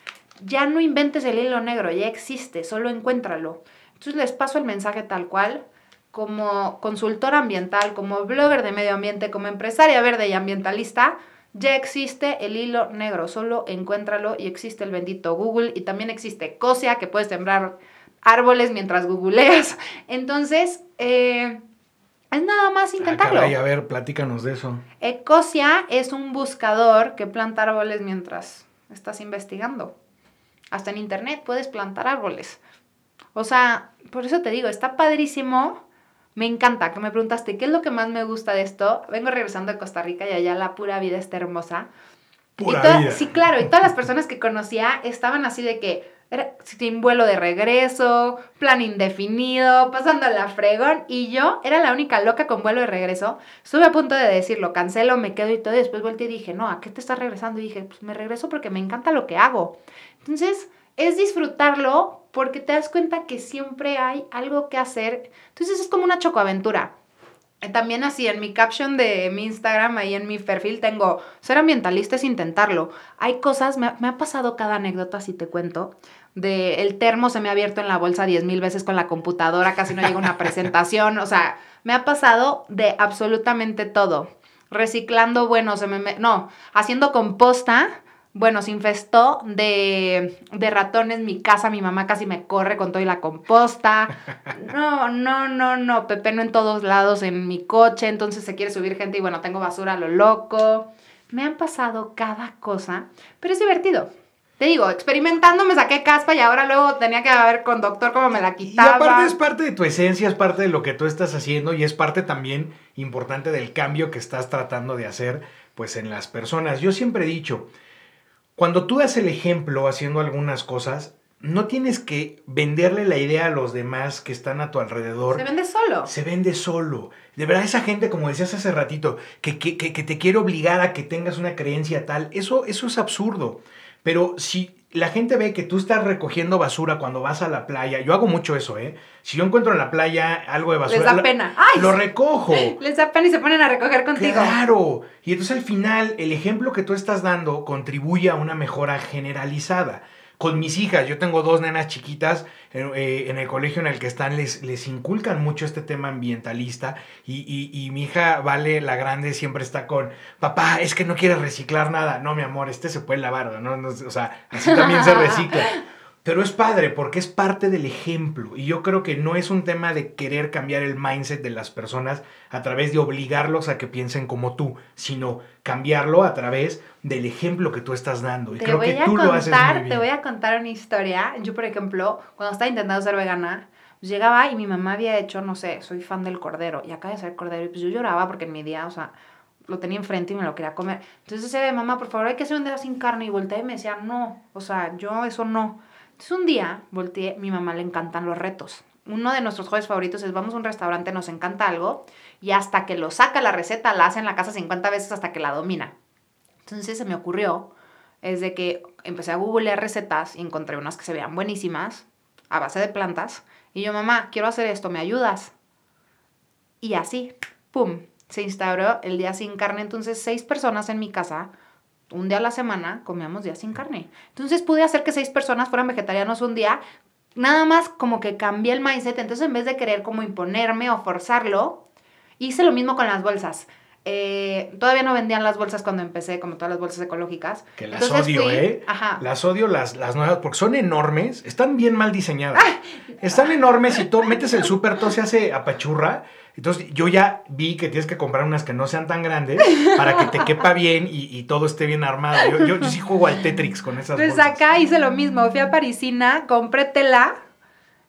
Ya no inventes el hilo negro, ya existe, solo encuéntralo. Entonces les paso el mensaje tal cual, como consultora ambiental, como blogger de medio ambiente, como empresaria verde y ambientalista, ya existe el hilo negro, solo encuéntralo y existe el bendito Google y también existe Cosia que puedes sembrar árboles mientras googleas. *laughs* Entonces, eh, es nada más ah, intentarlo. Ah, a ver, platícanos de eso. Ecosia es un buscador que planta árboles mientras estás investigando. Hasta en internet puedes plantar árboles. O sea, por eso te digo, está padrísimo. Me encanta que me preguntaste, ¿qué es lo que más me gusta de esto? Vengo regresando de Costa Rica y allá la pura vida está hermosa. Pura vida. Sí, claro, y todas las personas que conocía estaban así de que, era sin vuelo de regreso, plan indefinido, pasando la fregón. Y yo era la única loca con vuelo de regreso. Estuve a punto de decirlo, cancelo, me quedo y todo. Y después volteé y dije, no, ¿a qué te estás regresando? Y dije, pues me regreso porque me encanta lo que hago. Entonces, es disfrutarlo porque te das cuenta que siempre hay algo que hacer. Entonces, es como una chocoaventura. También así, en mi caption de mi Instagram, ahí en mi perfil, tengo, ser ambientalista es intentarlo. Hay cosas, me, me ha pasado cada anécdota, si te cuento de el termo se me ha abierto en la bolsa diez mil veces con la computadora, casi no llega una presentación, o sea, me ha pasado de absolutamente todo. Reciclando, bueno, se me... No, haciendo composta, bueno, se infestó de, de ratones mi casa, mi mamá casi me corre con todo y la composta. *laughs* No, no, no, no, pepeno en todos lados en mi coche, entonces se quiere subir gente y bueno, tengo basura a lo loco. Me han pasado cada cosa, pero es divertido te digo, experimentando me saqué caspa y ahora luego tenía que ver con doctor cómo me la quitaba. Y aparte es parte de tu esencia, es parte de lo que tú estás haciendo y es parte también importante del cambio que estás tratando de hacer pues en las personas. Yo siempre he dicho, cuando tú das el ejemplo haciendo algunas cosas, no tienes que venderle la idea a los demás que están a tu alrededor. Se vende solo. Se vende solo. De verdad, esa gente, como decías hace ratito, que, que, que, te quiere obligar a que tengas una creencia tal, eso, eso es absurdo. Pero si la gente ve que tú estás recogiendo basura cuando vas a la playa, yo hago mucho eso, ¿eh? Si yo encuentro en la playa algo de basura, les da pena. Lo, recojo. *laughs* Les da pena y se ponen a recoger contigo. Claro. Y entonces al final el ejemplo que tú estás dando contribuye a una mejora generalizada con mis hijas, yo tengo dos nenas chiquitas eh, en el colegio en el que están, les, les inculcan mucho este tema ambientalista y, mi hija Vale, la grande, siempre está con, papá, es que no quieres reciclar nada. No, mi amor, este se puede lavar, ¿no? no o sea, así también se recicla. *laughs* Pero es padre porque es parte del ejemplo y yo creo que no es un tema de querer cambiar el mindset de las personas a través de obligarlos a que piensen como tú, sino cambiarlo a través del ejemplo que tú estás dando. Y creo que tú lo haces muy bien. Te voy a contar una historia. Yo, por ejemplo, cuando estaba intentando ser vegana, pues llegaba y mi mamá había hecho, no sé, soy fan del cordero y acaba de ser cordero y pues yo lloraba porque en mi día, o sea, lo tenía enfrente y me lo quería comer. Entonces decía, mamá, por favor, hay que hacer un día sin carne y volteé y me decía, no, o sea, yo eso no. Un día volteé, mi mamá le encantan los retos. Uno de nuestros jueves favoritos es vamos a un restaurante, nos encanta algo y hasta que lo saca la receta la hace en la casa 50 veces hasta que la domina. Entonces se me ocurrió es de que empecé a googlear recetas y encontré unas que se veían buenísimas a base de plantas y yo, mamá, quiero hacer esto, ¿me ayudas? Y así, ¡pum! Se instauró el día sin carne. Entonces, seis personas en mi casa un día a la semana comíamos días sin carne. Entonces pude hacer que seis personas fueran vegetarianos un día. Nada más como que cambié el mindset. Entonces en vez de querer como imponerme o forzarlo, hice lo mismo con las bolsas. Eh, todavía no vendían las bolsas cuando empecé, como todas las bolsas ecológicas. Que las odio, ¿eh? Ajá. Las odio las, las nuevas, porque son enormes, están bien mal diseñadas. Ah. Están enormes y tú metes el súper, todo se hace apachurra. Entonces yo ya vi que tienes que comprar unas que no sean tan grandes *laughs* para que te quepa bien y, todo esté bien armado. Yo, yo, sí juego al Tetrix con esas Pues acá hice lo mismo. Fui a Parisina, compré tela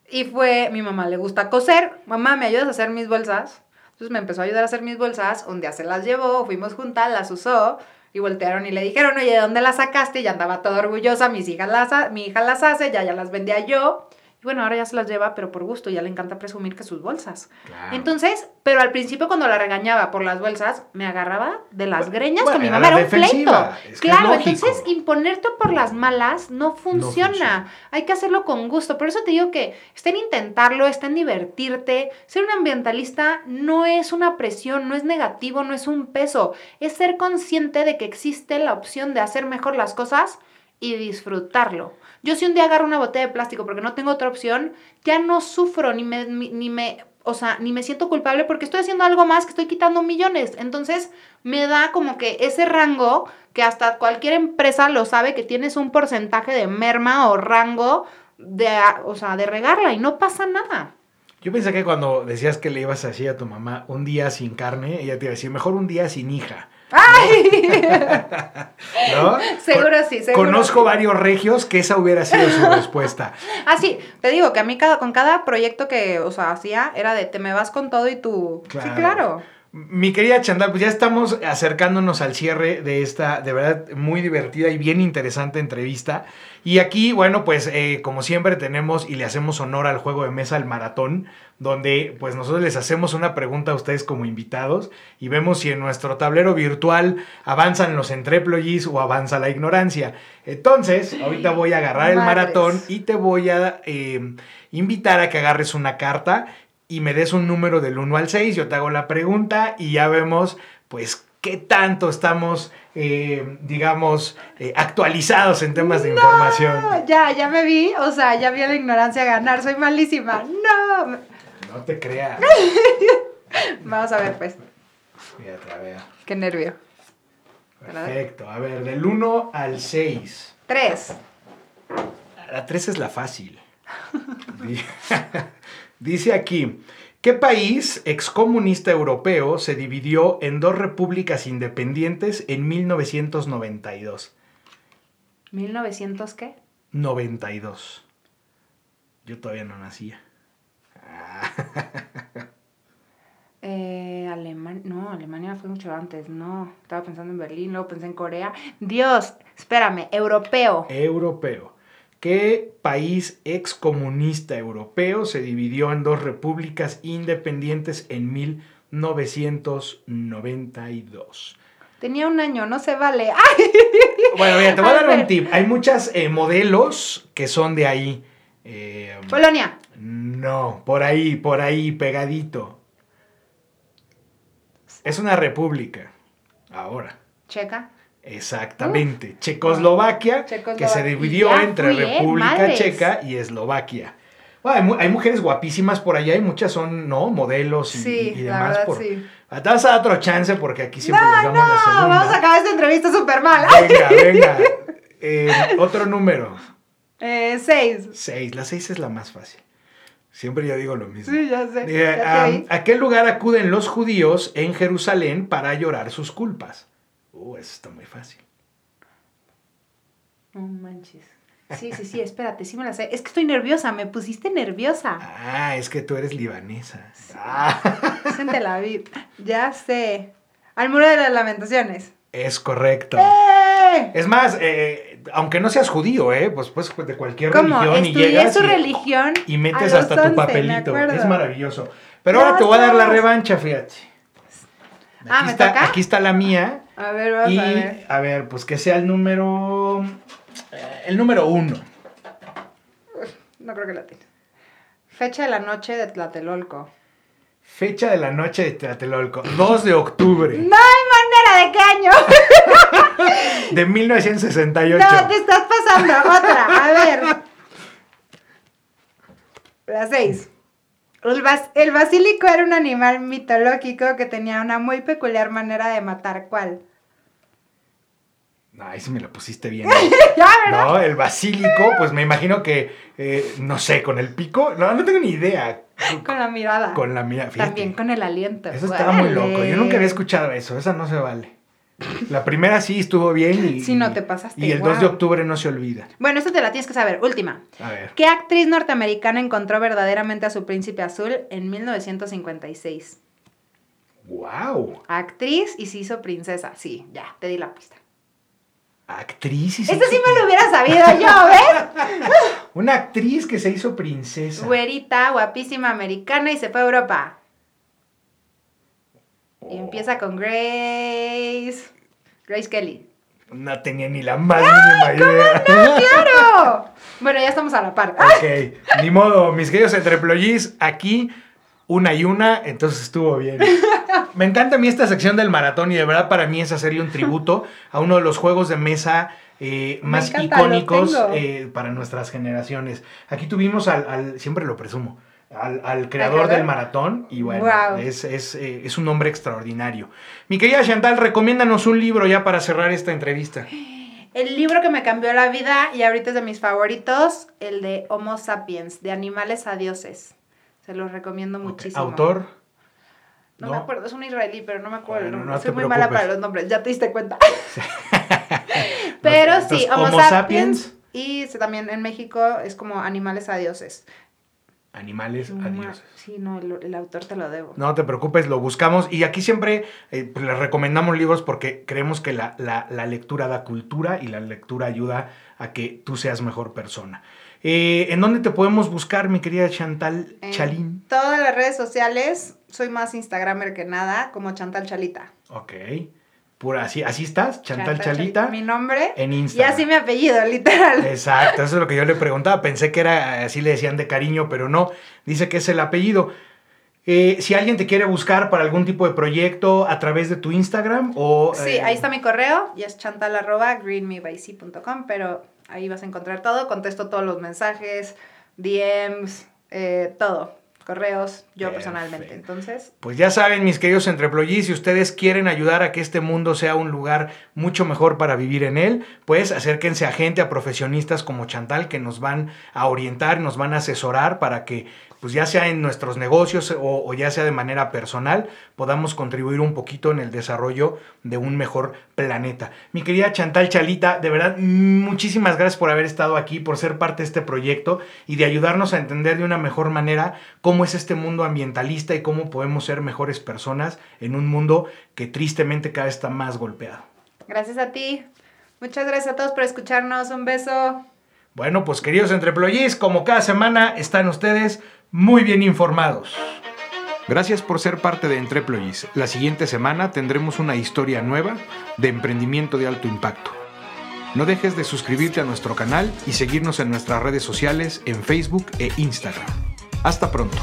Y fue, mi mamá le gusta coser, mamá, ¿me ayudas a hacer mis bolsas? Entonces me empezó a ayudar a hacer mis bolsas, un día se las llevó, fuimos juntas, las usó, y voltearon y le dijeron, oye, ¿de dónde las sacaste? Y andaba toda orgullosa, mis hijas las, mi hija las hace, ya, ya las vendía yo. Y bueno, ahora ya se las lleva, pero por gusto, ya le encanta presumir que sus bolsas. Entonces, pero al principio cuando la regañaba por las bolsas, me agarraba de las greñas con mi mamá, era un pleito. claro, entonces imponerte por las malas no funciona. Hay que hacerlo con gusto. Por eso te digo que estén intentarlo, estén divertirte. Ser un ambientalista no es una presión, no es negativo, no es un peso. Es ser consciente de que existe la opción de hacer mejor las cosas y disfrutarlo. Yo si un día agarro una botella de plástico porque no tengo otra opción, ya no sufro ni me, ni me, o sea, ni me siento culpable porque estoy haciendo algo más que estoy quitando millones. Entonces me da como que ese rango que hasta cualquier empresa lo sabe que tienes un porcentaje de merma o rango de, o sea, de regarla y no pasa nada. Yo pensé que cuando decías que le ibas a decir a tu mamá un día sin carne, ella te iba a decir, mejor un día sin hija. ¡Ay! *laughs* ¿No? Seguro sí, seguro Conozco varios regios que esa hubiera sido su respuesta. *laughs* Ah, sí, te digo que a mí cada, con cada proyecto que, o sea, hacía era de te me vas con todo y tú. Sí, claro. Mi querida Chandal, pues ya estamos acercándonos al cierre de esta, de verdad, muy divertida y bien interesante entrevista. Y aquí, bueno, pues eh, como siempre tenemos y le hacemos honor al juego de mesa, el maratón, donde pues nosotros les hacemos una pregunta a ustedes como invitados y vemos si en nuestro tablero virtual avanzan los entreployis o avanza la ignorancia. Entonces, ahorita voy a agarrar el maratón y te voy a eh, invitar a que agarres una carta y me des un número del 1 al 6, yo te hago la pregunta y ya vemos pues qué tanto estamos, eh, digamos, eh, actualizados en temas de información. Ya, ya me vi, o sea, ya vi a la ignorancia ganar, soy malísima. No. No te creas. *laughs* Vamos a ver, pues. Fíjate, a ver. Qué nervio. Perfecto. A ver, del 1 al 6. 3. La 3 es la fácil. *laughs* Dice aquí, ¿qué país excomunista europeo se dividió en dos repúblicas independientes en 1992? ¿1900 qué? 92. Yo todavía no nacía. *laughs* Eh, Alemania, no, Alemania fue mucho antes, no, estaba pensando en Berlín, luego pensé en Corea. Dios, espérame, europeo. Europeo. ¿Qué país excomunista europeo se dividió en dos repúblicas independientes en 1992? Tenía un año, no se vale. *laughs* Bueno, mira, te voy a, dar un tip. Hay muchos eh, modelos que son de ahí. Eh, Polonia. No, por ahí, por ahí, pegadito. Es una república. Ahora. Checa. Exactamente. Checoslovaquia, que se dividió entre ¿eh? República Checa y Eslovaquia. hay, mujeres guapísimas por allá y muchas son, ¿no? Modelos y, demás. por... sí. Te vas a dar otro chance porque aquí siempre les damos la segunda. Vamos a acabar esta entrevista súper mal. Venga, venga. *laughs* Eh, otro número. Eh, seis. Seis. La seis es la más fácil. Siempre yo digo lo mismo. Sí, ya sé. Eh, ¿A qué lugar acuden los judíos en Jerusalén para llorar sus culpas? Uh, eso está muy fácil. No manches. Sí, sí, sí, espérate, sí me la sé. Es que estoy nerviosa, me pusiste nerviosa. Ah, es que tú eres libanesa. Sí. Ah. la vi. Ya sé. Al muro de las lamentaciones. Es correcto. ¡Eh! Es más, eh, aunque no seas judío, ¿eh? Pues, pues de cualquier religión y llegas. su religión. Y metes hasta tu papelito. Es maravilloso. Pero ahora te voy a dar la revancha, fíjate. ah, ¿me está, toca? Aquí está la mía. A ver, vamos a ver. A ver, pues que sea el número. Eh, el número uno. No creo que la tenga. Fecha de la noche de Tlatelolco. Fecha de la noche de Tlatelolco. 2 de octubre. ¡No hay manera de qué año! *laughs* de 1968. No, te estás pasando. Otra. A ver. La 6. El, basílico era un animal mitológico que tenía una muy peculiar manera de matar. ¿Cuál? Ahí sí me lo pusiste bien. *laughs* no, el basílico, pues me imagino que, eh, no sé, con el pico. No, no tengo ni idea. Con la mirada. Con la mirada. También con el aliento. Eso estaba muy loco. Yo nunca había escuchado eso. Esa no se vale. La primera sí estuvo bien y. Sí, no te pasaste, Y el guau. 2 de octubre no se olvida. Bueno, esto te la tienes que saber. Última. A ver. ¿Qué actriz norteamericana encontró verdaderamente a su príncipe azul en 1956? ¡Wow! Actriz y se hizo princesa. Sí, ya, te di la pista. Actriz y se Este sí me lo hubiera sabido yo, ¿ves? *laughs* Una actriz que se hizo princesa. Güerita, guapísima americana y se fue a Europa. Y Oh. empieza con Grace. Grace Kelly. No tenía ni la más mínima idea. *laughs* ¡Claro! bueno, ya estamos a la par. Ok, ni modo, mis queridos entreployis, aquí una y una, entonces estuvo bien. *laughs* Me encanta a mí esta sección del maratón y de verdad para mí es hacerle un tributo a uno de los juegos de mesa eh, más encanta, icónicos eh, para nuestras generaciones. Aquí tuvimos al, al- siempre lo presumo, al, al creador del maratón y bueno, es, es, eh, es un hombre extraordinario. Mi querida Chantal, recomiéndanos un libro ya para cerrar esta entrevista. El libro que me cambió la vida y ahorita es de mis favoritos, el de Homo sapiens, de animales a dioses. Se los recomiendo Ok, muchísimo. Autor. No, ¿no? me acuerdo, es un israelí, pero no me acuerdo Bueno, no Soy muy mala para los nombres, ya te diste cuenta. *laughs* *laughs* pero Entonces, sí, Homo, Homo sapiens. sapiens. Y también en México es como animales a dioses. Animales, No, adiós. Sí, no, el, el autor te lo debo. No te preocupes, lo buscamos. Y aquí siempre eh, pues, les recomendamos libros porque creemos que la, la- la lectura da cultura y la lectura ayuda a que tú seas mejor persona. Eh, ¿En dónde te podemos buscar, mi querida Chantal En Chalín? todas las redes sociales, soy más Instagramer que nada, como Chantal Chalita. Ok. Pura, así, así estás, Chantal, Chalita. Mi nombre En y Instagram. así mi apellido, literal. Exacto, eso es lo que yo le *laughs* preguntaba. Pensé que era así le decían de cariño, pero no. Dice que es el apellido. Eh, si alguien te quiere buscar para algún tipo de proyecto a través de tu Instagram o... Sí, eh, ahí está mi correo y es chantal arroba greenmebyc.com, pero ahí vas a encontrar todo. Contesto todos los mensajes, DMs, eh, todo. Correos, yo personalmente. Entonces, Pues ya saben, mis queridos entreployis, si ustedes quieren ayudar a que este mundo sea un lugar mucho mejor para vivir en él, pues acérquense a gente, a profesionistas como Chantal, que nos van a orientar, nos van a asesorar para que, pues ya sea en nuestros negocios o, o ya sea de manera personal, podamos contribuir un poquito en el desarrollo de un mejor planeta. Mi querida Chantal Chalita, de verdad, muchísimas gracias por haber estado aquí, por ser parte de este proyecto y de ayudarnos a entender de una mejor manera cómo es este mundo ambientalista y cómo podemos ser mejores personas en un mundo que tristemente cada vez está más golpeado. gracias a ti. Muchas gracias a todos por escucharnos. Un beso. Bueno, pues queridos entreployis, como cada semana están ustedes muy bien informados. Gracias por ser parte de Entreployis. La siguiente semana tendremos una historia nueva de emprendimiento de alto impacto. No dejes de suscribirte a nuestro canal y seguirnos en nuestras redes sociales en Facebook e Instagram. Hasta pronto.